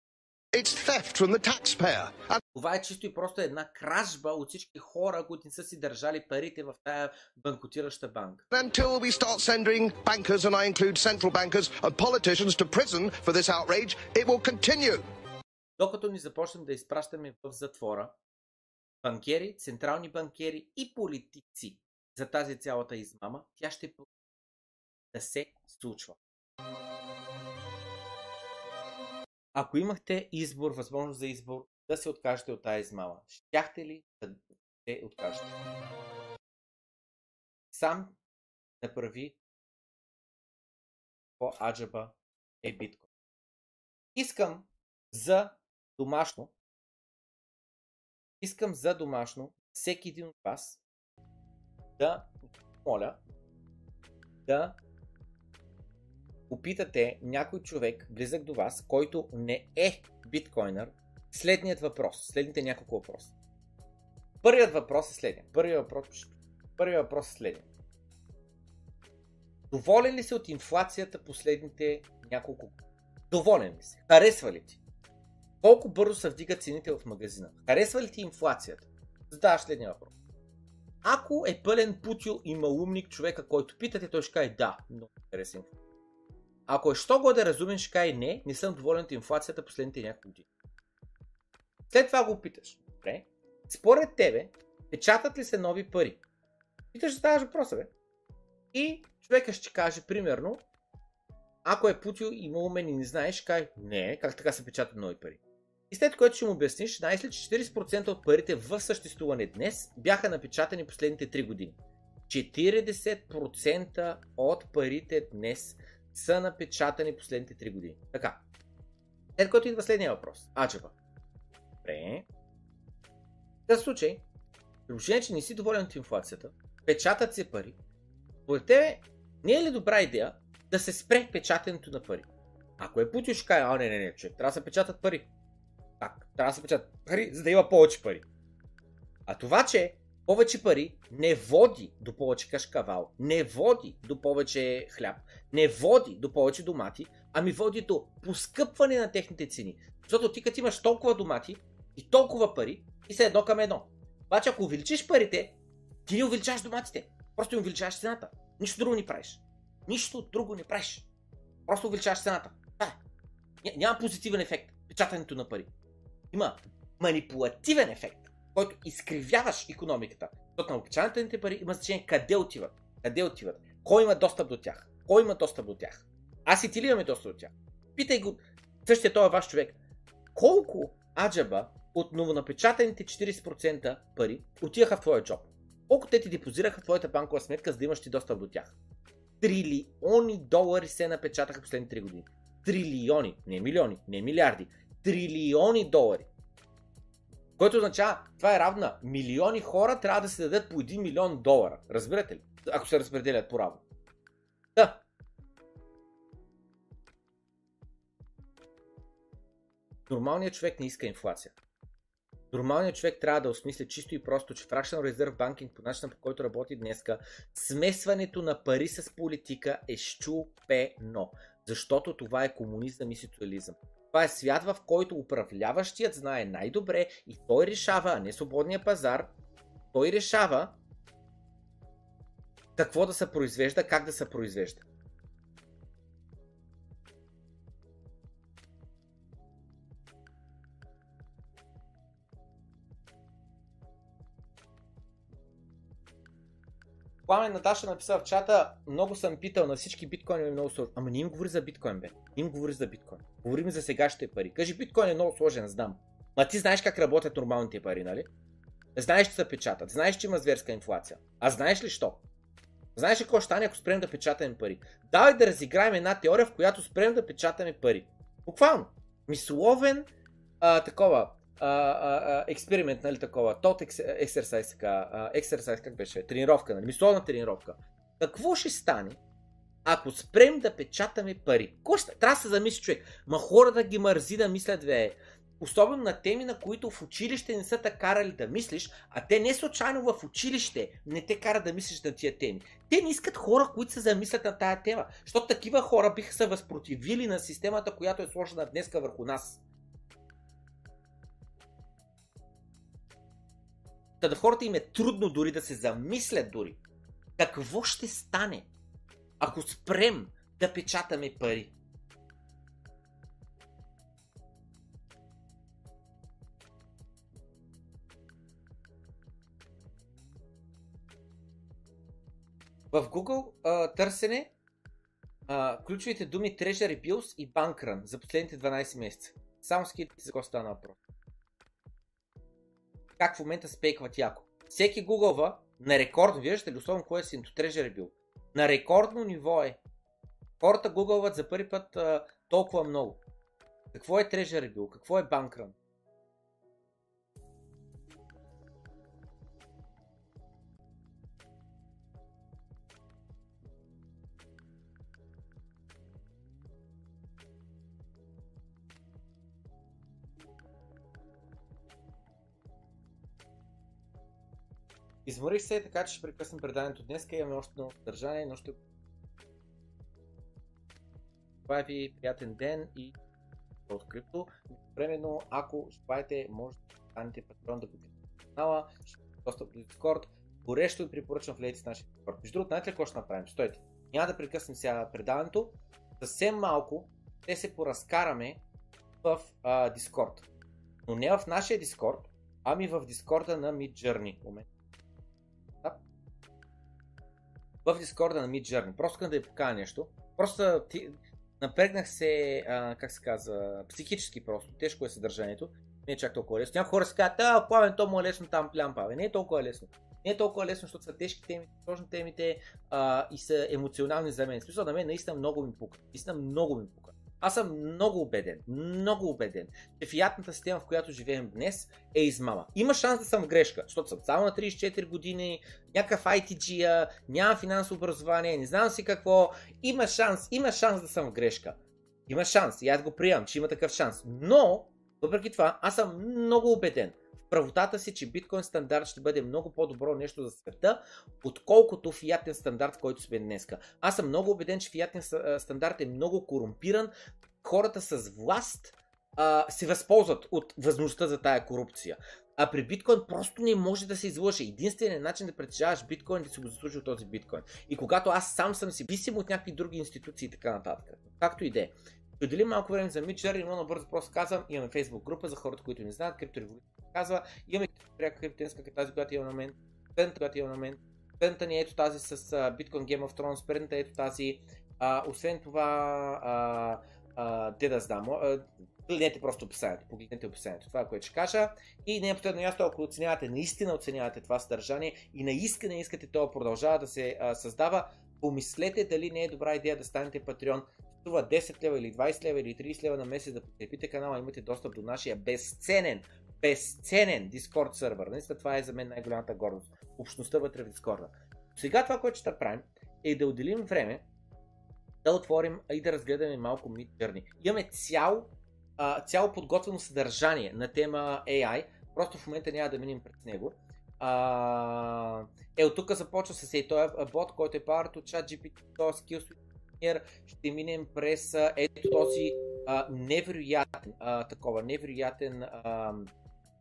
It's theft from the taxpayer. And Това е чисто и просто една кражба от всички хора, които не са си държали парите в тая банкотираща банка. until we start sending bankers, and I include central bankers and politicians, to prison for this outrage, it will continue. Докато ни започнем да изпращаме в затвора банкери, централни банкери и политици за тази цялата измама, тя ще да се случва. Ако имахте избор, възможност за избор да се откажете от тази измама, щяхте ли да се откажете? Сам направи по аджаба е биткоин. Искам за домашно, искам за домашно всеки един от вас да моля да попитате някой човек близък до вас, който не е биткоинър, следният въпрос, следните няколко въпроса. Първият въпрос е следния. Първият въпрос, първият въпрос е следния. Доволен ли си от инфлацията последните няколко години? Доволен ли си? Харесва ли ти? Колко бързо се вдигат цените в магазина? Харесва ли ти инфлацията? Задаваш следния въпрос. Ако е пълен путил и малумник човека, който питате, той ще каже да, много интересен. Ако е що го да разумен, ще каже не, не съм доволен от инфлацията последните няколко години. След това го питаш. Добре. Според тебе, печатат ли се нови пари? Питаш, задаваш въпроса, бе. И човека ще каже, примерно, ако е путил и умен и не знаеш, ще каже, не, как така се печатат нови пари. И след което ще му обясниш, че 40% от парите в съществуване днес бяха напечатани последните 3 години. 40% от парите днес са напечатани последните 3 години. Така. След което идва следния въпрос. Аджаба. Добре. В този случай, при положение, че не си доволен от инфлацията, печатат се пари, според тебе не е ли добра идея да се спре печатането на пари? Ако е Путин, ще каже, а не, не, не, човек, трябва да се печатат пари. Так, трябва да се печатат пари, за да има повече пари. А това, че повече пари не води до повече кашкавал, не води до повече хляб, не води до повече домати, ами води до поскъпване на техните цени. Защото ти като имаш толкова домати и толкова пари, и са едно към едно. Обаче ако увеличиш парите, ти не увеличаваш доматите. Просто им увеличаваш цената. Нищо друго не правиш. Нищо друго не правиш. Просто увеличаваш цената. Това е. Ня- Няма позитивен ефект. Печатането на пари. Има манипулативен ефект, който изкривяваш економиката. Защото на печатаните пари има значение къде отиват. Къде отиват. Кой има достъп до тях. Кой има достъп до тях. Аз и ти ли имаме достъп до тях. Питай го, същия той е ваш човек. Колко аджаба от новонапечатаните 40% пари отиваха в твоя джоб? Колко те ти депозираха в твоята банкова сметка, за да имаш ти достъп до тях? Трилиони долари се напечатаха последните 3 години. Трилиони, не милиони, не милиарди. Трилиони долари. Което означава, това е равна. Милиони хора трябва да се дадат по 1 милион долара. Разбирате ли? Ако се разпределят по равно. Да. Нормалният човек не иска инфлация. Нормалният човек трябва да осмисли чисто и просто, че Fractional Reserve Banking по начина по който работи днеска, смесването на пари с политика е щупено. Защото това е комунизъм и социализъм. Това е свят, в който управляващият знае най-добре и той решава, а не свободния пазар, той решава какво да се произвежда, как да се произвежда. Пламен Наташа написа в чата, много съм питал на всички биткоини е много сложно. Ама не им говори за биткоин, бе. Им говори за биткоин. Говорим за сегашните пари. Кажи, биткоин е много сложен, знам. Ма ти знаеш как работят нормалните пари, нали? Знаеш, че се печатат. Знаеш, че има зверска инфлация. А знаеш ли що? Знаеш ли какво ще стане, ако спрем да печатаме пари? Давай да разиграем една теория, в която спрем да печатаме пари. Буквално. Мисловен а, такова експеримент, нали такова, тот ексерсайз, ексерсайз, как беше, тренировка, нали, мисловна тренировка. Какво ще стане, ако спрем да печатаме пари? Ще... Трябва да се замисли човек. Ма хората ги мързи да мислят, бе. Особено на теми, на които в училище не са те карали да мислиш, а те не случайно в училище не те карат да мислиш на тия теми. Те не искат хора, които се замислят на тая тема, защото такива хора биха се възпротивили на системата, която е сложена днеска върху нас. Та на хората им е трудно дори да се замислят дори. Какво ще стане, ако спрем да печатаме пари? В Google а, търсене а, ключовите думи Treasury Bills и Bankrun за последните 12 месеца. Само скидите за какво стана въпрос. Как в момента спейкват яко. Всеки гугълва на рекордно, виждате ли условно кое е синто Treasury Bill. На рекордно ниво е. Хората гугълват за първи път а, толкова много. Какво е Treasury Bill? Какво е Bankrun? Изморих се, така че ще прекъснем преданието днес. Имаме още много съдържание, но ще... Това ви приятен ден и от крипто. Временно, ако желаете, може да станете патрон да подкрепите канала, ще достъп до Discord. Горещо ви препоръчвам влезете в нашия Discord. Между другото, знаете ли какво ще направим? Стойте. Няма да прекъснем сега предаването. Съвсем малко ще се поразкараме в а, Discord. Но не в нашия Discord, ами в Discord на Midjourney. Момент. В Дискорда на Midjourney. Просто искам да ви покажа нещо. Просто ти, напрегнах се, а, как се казва, психически просто. Тежко е съдържанието. Не е чак толкова лесно. Някои хора си казват, а, пламен, то му е лесно там плямпа. Не е толкова лесно. Не е толкова лесно, защото са тежки теми, сложни темите а, и са емоционални за мен. Смисъл на мен наистина много ми пука. Наистина много ми пука. Аз съм много убеден, много убеден, че фиатната система, в която живеем днес, е измама. Има шанс да съм в грешка, защото съм само на 34 години, някакъв ITG, нямам финансово образование, не знам си какво. Има шанс, има шанс да съм в грешка. Има шанс и аз го приемам, че има такъв шанс. Но, въпреки това, аз съм много убеден, правотата си, че биткоин стандарт ще бъде много по-добро нещо за света, отколкото фиатен стандарт, който сме днеска. Аз съм много убеден, че фиатен стандарт е много корумпиран. Хората с власт а, се възползват от възможността за тая корупция. А при биткоин просто не може да се излъже. Единственият начин да притежаваш биткоин е да си го заслужи този биткоин. И когато аз сам съм си бисим от някакви други институции и така нататък. Както и да е. Отделим малко време за Midjourney, но набързо просто казвам, имаме Facebook група за хората, които не знаят, криптореволюция казва, имаме пряка криптенска, тази, която има на мен, предната, която има на мен, предната ни е ето тази с uh, Bitcoin Game of Thrones, предната е ето тази, uh, освен това, uh, uh, те да знам, uh, Погледнете просто описанието, погледнете описанието, това е което ще кажа. И не е последно място, ако оценявате, наистина оценявате това съдържание и наистина искате това продължава да се а, създава, помислете дали не е добра идея да станете патреон струва 10 лева или 20 лева или 30 лева на месец да подкрепите канала, имате достъп до нашия безценен, безценен Discord сервер. Наистина това е за мен най-голямата гордост. Общността вътре в Discord. Сега това, което ще правим, е да отделим време да отворим и да разгледаме малко Mid Journey. Имаме цял, а, цяло подготвено съдържание на тема AI, просто в момента няма да минем пред него. А, е, от тук започва с ей, този бот, който е powered от ChatGPT, този Skills ще минем през ето този а, невероятен, а, такова, невероятен а,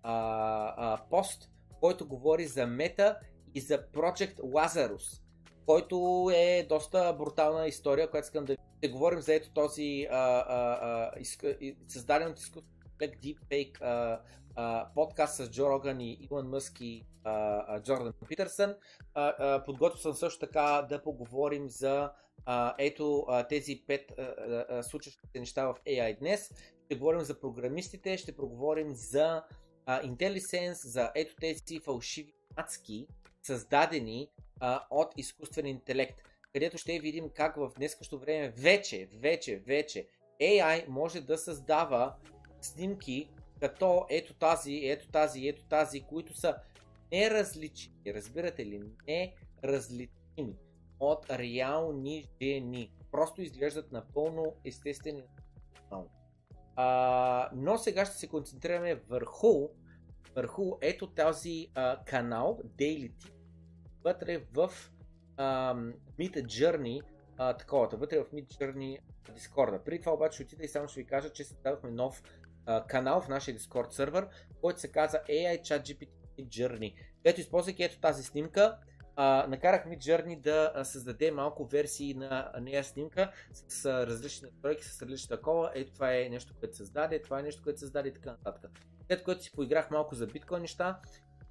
а, а, пост, който говори за Мета и за Project Lazarus, който е доста брутална история, която искам да ще говорим за ето този а, а, а, изк... създаден от изкуство Deepfake а, а, подкаст с Джо Роган и Илон Мъск и а, а, Джордан Питърсън. А, а, подготвил съм също така да поговорим за а, ето а, тези пет случващи се неща в AI днес. Ще говорим за програмистите, ще проговорим за а, IntelliSense, за ето тези фалшиви адски, създадени а, от изкуствен интелект, където ще видим как в днескащо време вече, вече, вече AI може да създава снимки като ето тази, ето тази, ето тази, които са неразличими, разбирате ли, неразличими от реални жени. Просто изглеждат напълно естествени. А, но сега ще се концентрираме върху, върху ето този а, канал Daily Tip, вътре в а, Meet Journey, а, таковата, вътре в Meet Journey Discord. Преди това обаче отида и само ще ви кажа, че създадохме нов а, канал в нашия Discord сервер, който се казва AI Chat GPT Midjourney, където използвайки ето тази снимка, а, накарах Midjourney да а, създаде малко версии на нея снимка с, с различни настройки, с различни такова. Ето това е нещо, което създаде, това е нещо, което създаде и така нататък. След което си поиграх малко за биткоин неща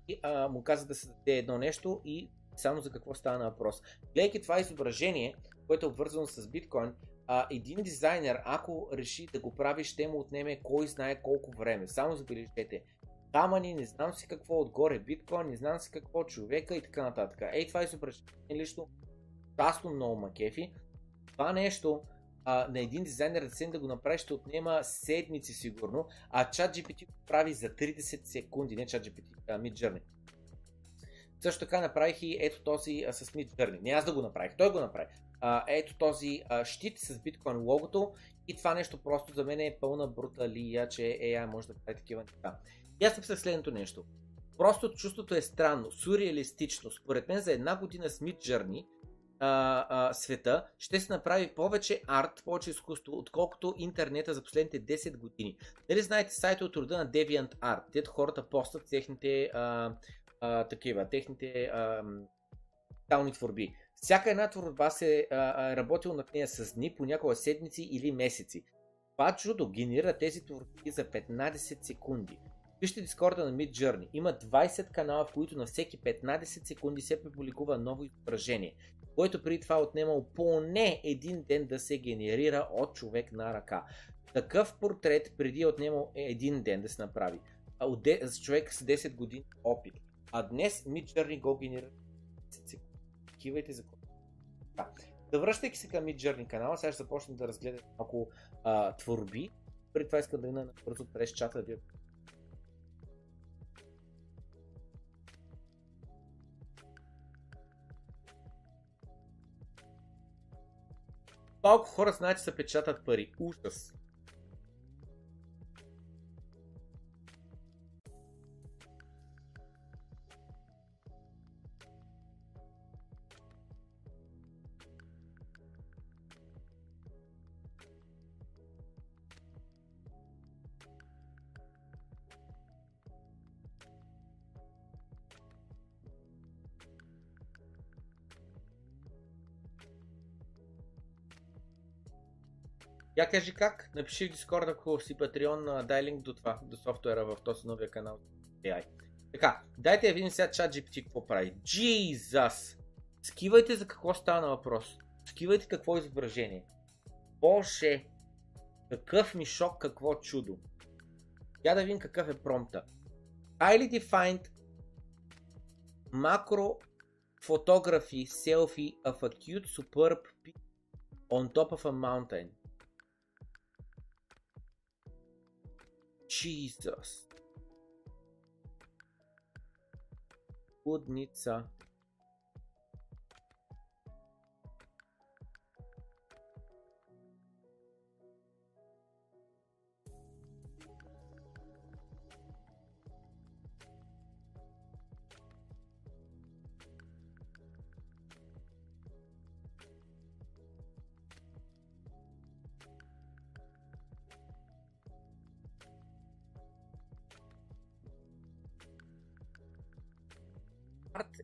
и а, му каза да създаде едно нещо и само за какво става на въпрос. Гледайки това изображение, което е обвързано с биткоин, а, един дизайнер, ако реши да го прави, ще му отнеме кой знае колко време. Само забележете. Камъни, не знам си какво отгоре, биткоин, не знам си какво, човека и така нататък. Ей, това изображение лично частно много макефи. Това нещо а, на един дизайнер се да го направи ще отнема седмици сигурно, а ChatGPT го прави за 30 секунди, не ChatGPT, а Midjourney. Също така направих и ето този а, с Midjourney. Не аз да го направих, той го направи. А, ето този а, щит с биткоин логото и това нещо просто за мен е пълна бруталия, че AI може да прави такива неща. И аз написах следното нещо. Просто чувството е странно, сюрреалистично. Според мен за една година с Midjourney а, а, света ще се направи повече арт, повече изкуство, отколкото интернета за последните 10 години. Дали знаете сайта от рода на DeviantArt, дето хората постат техните а, а, такива, техните тални творби. Всяка една творба се а, е работил над нея с дни, понякога седмици или месеци. Това чудо генерира тези творби за 15 секунди. Вижте Дискорда на Mid Journey. Има 20 канала, в които на всеки 15 секунди се публикува ново изображение, което преди това отнемал поне един ден да се генерира от човек на ръка. Такъв портрет преди е отнемал един ден да се направи. С човек с 10 години опит. А днес Mid Journey го генерира 10 секунди. Кивайте за да. да връщайки се към Mid Journey канала, сега ще започнем да разгледам малко а, творби. Преди това искам да мина бързо през чата да ви Малко хора знаят, че се печатат пари. Ужас. Я кажи как, напиши в Discord, ако си Patreon, дай линк до това, до софтуера в този новия канал AI. Така, дайте да видим сега чат GPT какво прави. Jesus! Скивайте за какво стана въпрос. Скивайте какво изображение. Боже! Какъв ми шок, какво чудо. Я да видим какъв е промпта. Highly defined macro photography selfie of a cute superb on top of a mountain. Jesus. Budnica.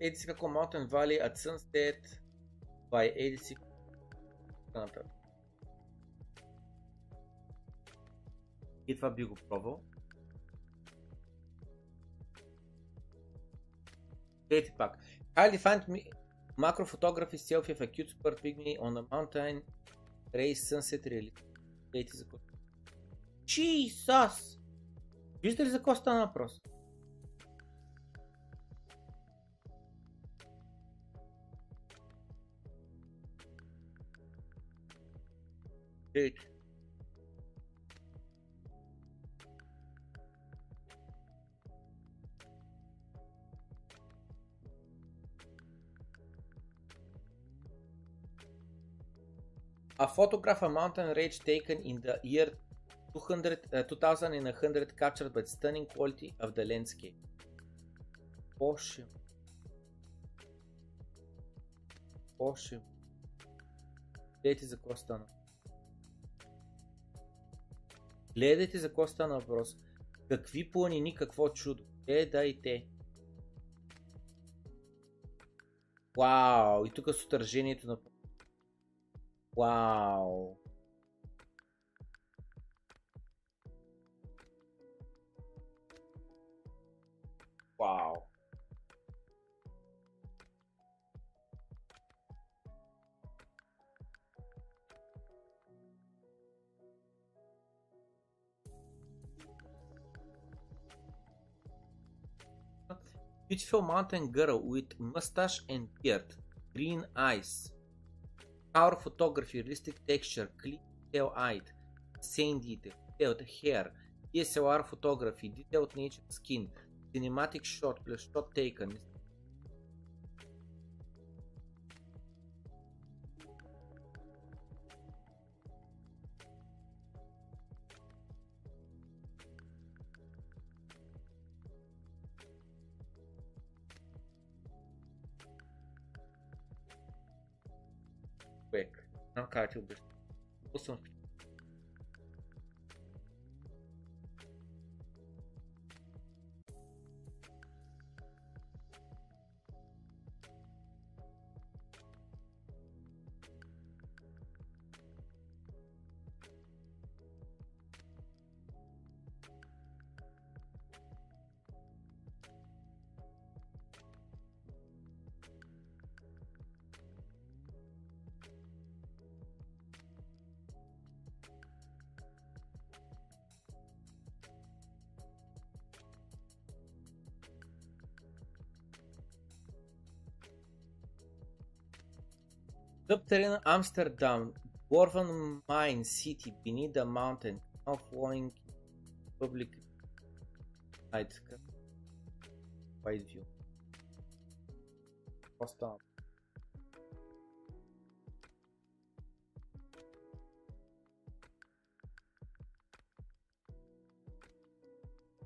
Еди си какво Mountain Valley at Sunset by еди си. И това би го пробвал. Ейте пак. Highly find me macro photography selfie of a cute super pygmy on a mountain race sunset really. Ейте за какво. Jesus! Виждате ли за какво стана въпрос? Dude. A photograph of mountain range taken in the year 200, uh, 2100 captured by stunning quality of the landscape. Боже. Боже. Гледайте за какво стана. Гледайте за какво стана въпрос. Какви планини, какво чудо. Е, дайте. Вау! И тук е с отражението на... Вау! Beautiful mountain girl with mustache and beard, green eyes, power photography, realistic texture, clean detail eyed, detail, detailed hair, DSLR photography, detailed nature skin, cinematic shot plus shot taken. Човек, знам как ти Dwarven Mine City beneath the mountain, now flowing public night. Wide view. Остава.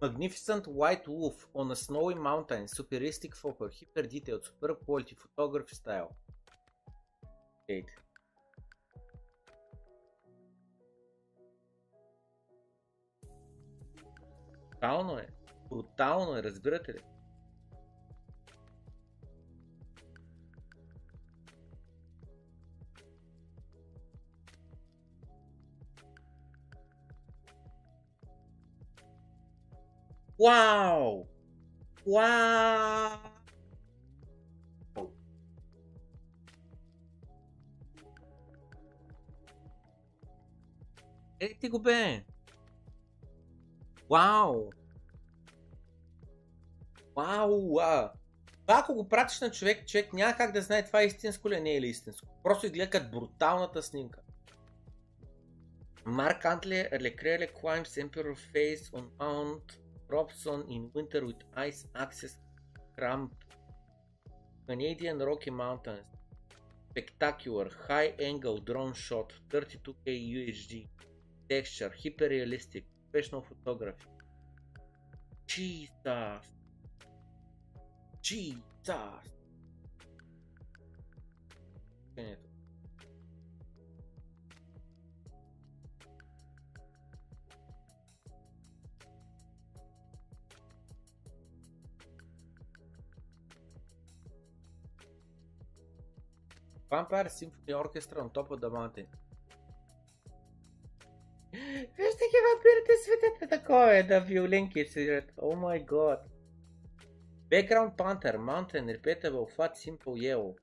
Magnificent white wolf on a snowy mountain, superistic photo, hyper detailed, super quality photography style. Eight. Брутално е. Брутално е, разбирате ли? Вау! Вау! Е, ти го бе! Вау! Вау! Това ако го пратиш на човек, човек няма как да знае това е истинско ли е, не е ли истинско. Просто гледа като бруталната снимка. Mark Antley Leclerc climbs Emperor face on Mount Robson in winter with ice access cramp. Canadian Rocky Mountains. Spectacular high angle drone shot 32k UHD. Texture, hyperrealistic, professional photography. Jesus. Jesus. Vampire Symphony Orchestra on top of the mountain. Вижте ги вампирите светят такова е, да виолинки свирят. О май год. Background Panther, Mountain, Repeatable, Fat, Simple, Yellow.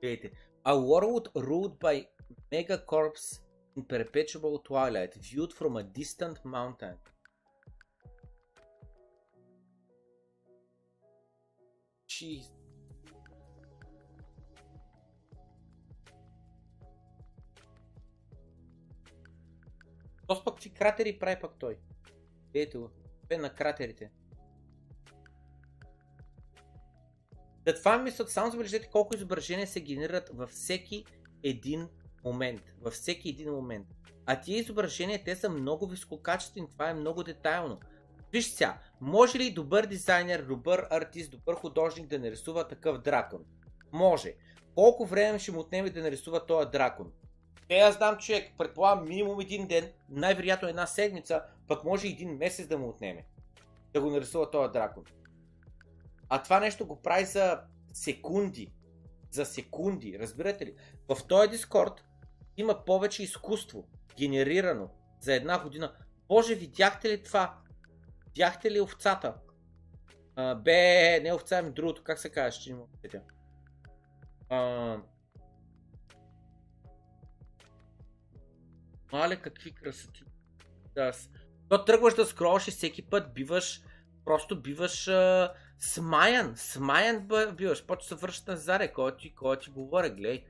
Гледайте. A world ruled by megacorps in perpetual twilight, viewed from a distant mountain. Jeez. То пък какви кратери прави пък той. Ето го. Бе на кратерите. Да това мислят, само забележете колко изображения се генерират във всеки един момент. Във всеки един момент. А тия изображения, те са много висококачествени, това е много детайлно. Виж сега, може ли добър дизайнер, добър артист, добър художник да нарисува такъв дракон? Може. Колко време ще му отнеме да нарисува този дракон? Е, аз знам човек, предполагам минимум един ден, най-вероятно една седмица, пък може един месец да му отнеме. Да го нарисува този дракон. А това нещо го прави за секунди. За секунди, разбирате ли? В този Дискорд има повече изкуство, генерирано за една година. Боже, видяхте ли това? Видяхте ли овцата? А, бе, не овца, ами другото, как се казва, ще има а, Мале, какви красоти. Да. То тръгваш да скролваш и всеки път биваш, просто биваш а, смаян. Смаян биваш. Почва се връща на заре, кой ти, кой ти говоря, гледай.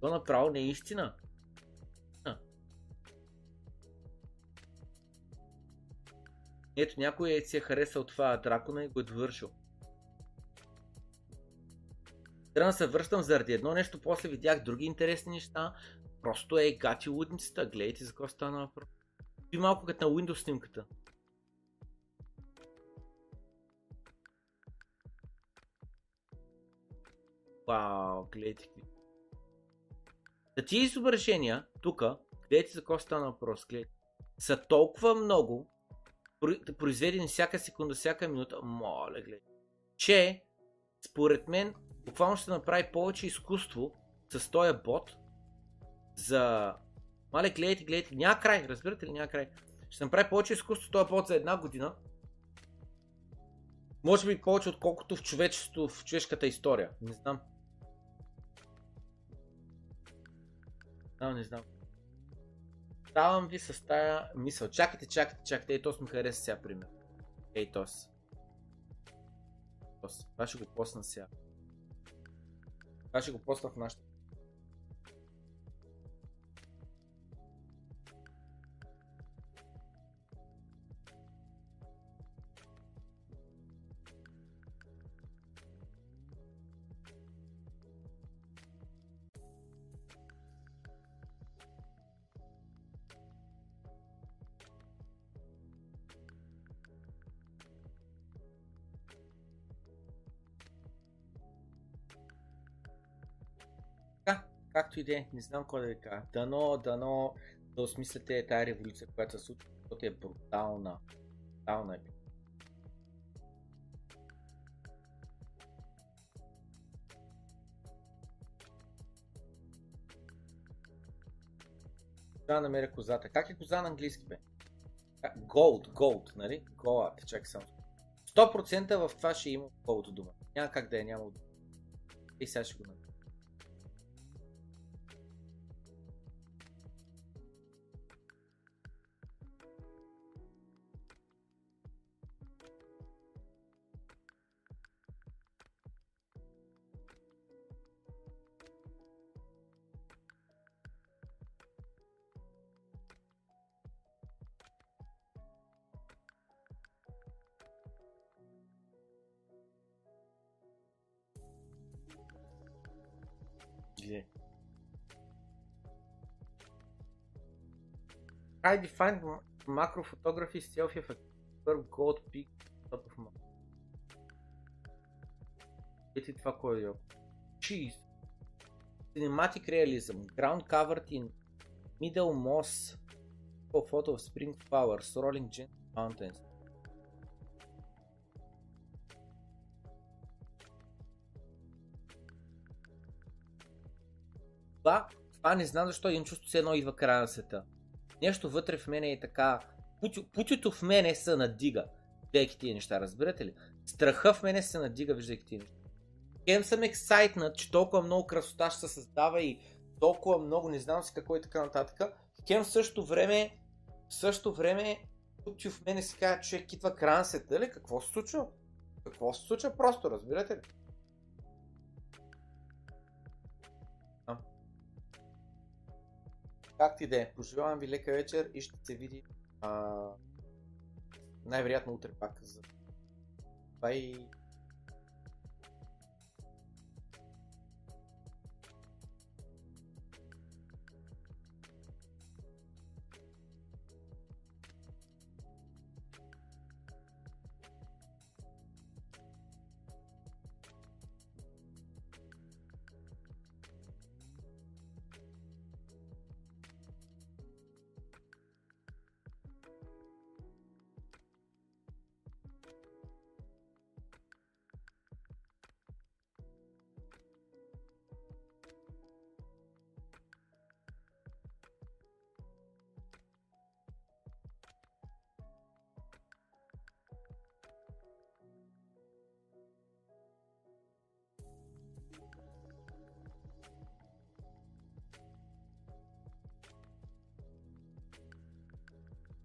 То направо не е истина. Ето някой е си е харесал това дракона и го е довършил. Трябва да се връщам заради едно нещо, после видях други интересни неща. Просто е гати лудницата, гледайте за какво стана въпрос. И малко като на Windows снимката. Вау, гледайте какви. Да тия изображения, тук, гледайте за какво стана въпрос, гледайте, са толкова много, произведени всяка секунда, всяка минута, моля, гледай, че според мен буквално ще направи повече изкуство с този бот за... Мале, гледайте, гледайте, няма край, разбирате ли, няма край. Ще направи повече изкуство този бот за една година. Може би повече отколкото в човечеството, в човешката история. Не знам. А, не знам. Давам ви с тая мисъл. Чакайте, чакайте, чакайте. Ей, тос ми хареса сега, пример. Ей. Тос. Това ще го посна сега. Това ще го посна в нашата и да е, не знам какво да ви кажа. Дано, дано да осмисляте тази революция, която се случва, защото е брутална. Брутална е. Да намеря козата. Как е коза на английски бе? Gold, gold, нали? Gold, чакай само. 100% в това ще има gold дума. Няма как да е, няма. И сега ще го намеря. I defined macro photography selfie per gold peak top of my. Ето това кой е Cheese. Cinematic realism. Ground covered in middle moss. A photo of spring flowers rolling gentle mountains. Това, това не знам защо имам чувство, че едно идва края на света нещо вътре в мене е така, путито в мене се надига, виждайки тия неща, разбирате ли? Страха в мене се надига, виждайки тия неща. Хем съм ексайтнат, че толкова много красота ще се създава и толкова много, не знам си какво и така нататък. Хем в същото време, в същото време, тук в мене си казва, че китва кран се ли? Какво се случва? Какво се случва просто, разбирате ли? Както и да е, пожелавам ви лека вечер и ще се види а, най-вероятно утре пак. Бай!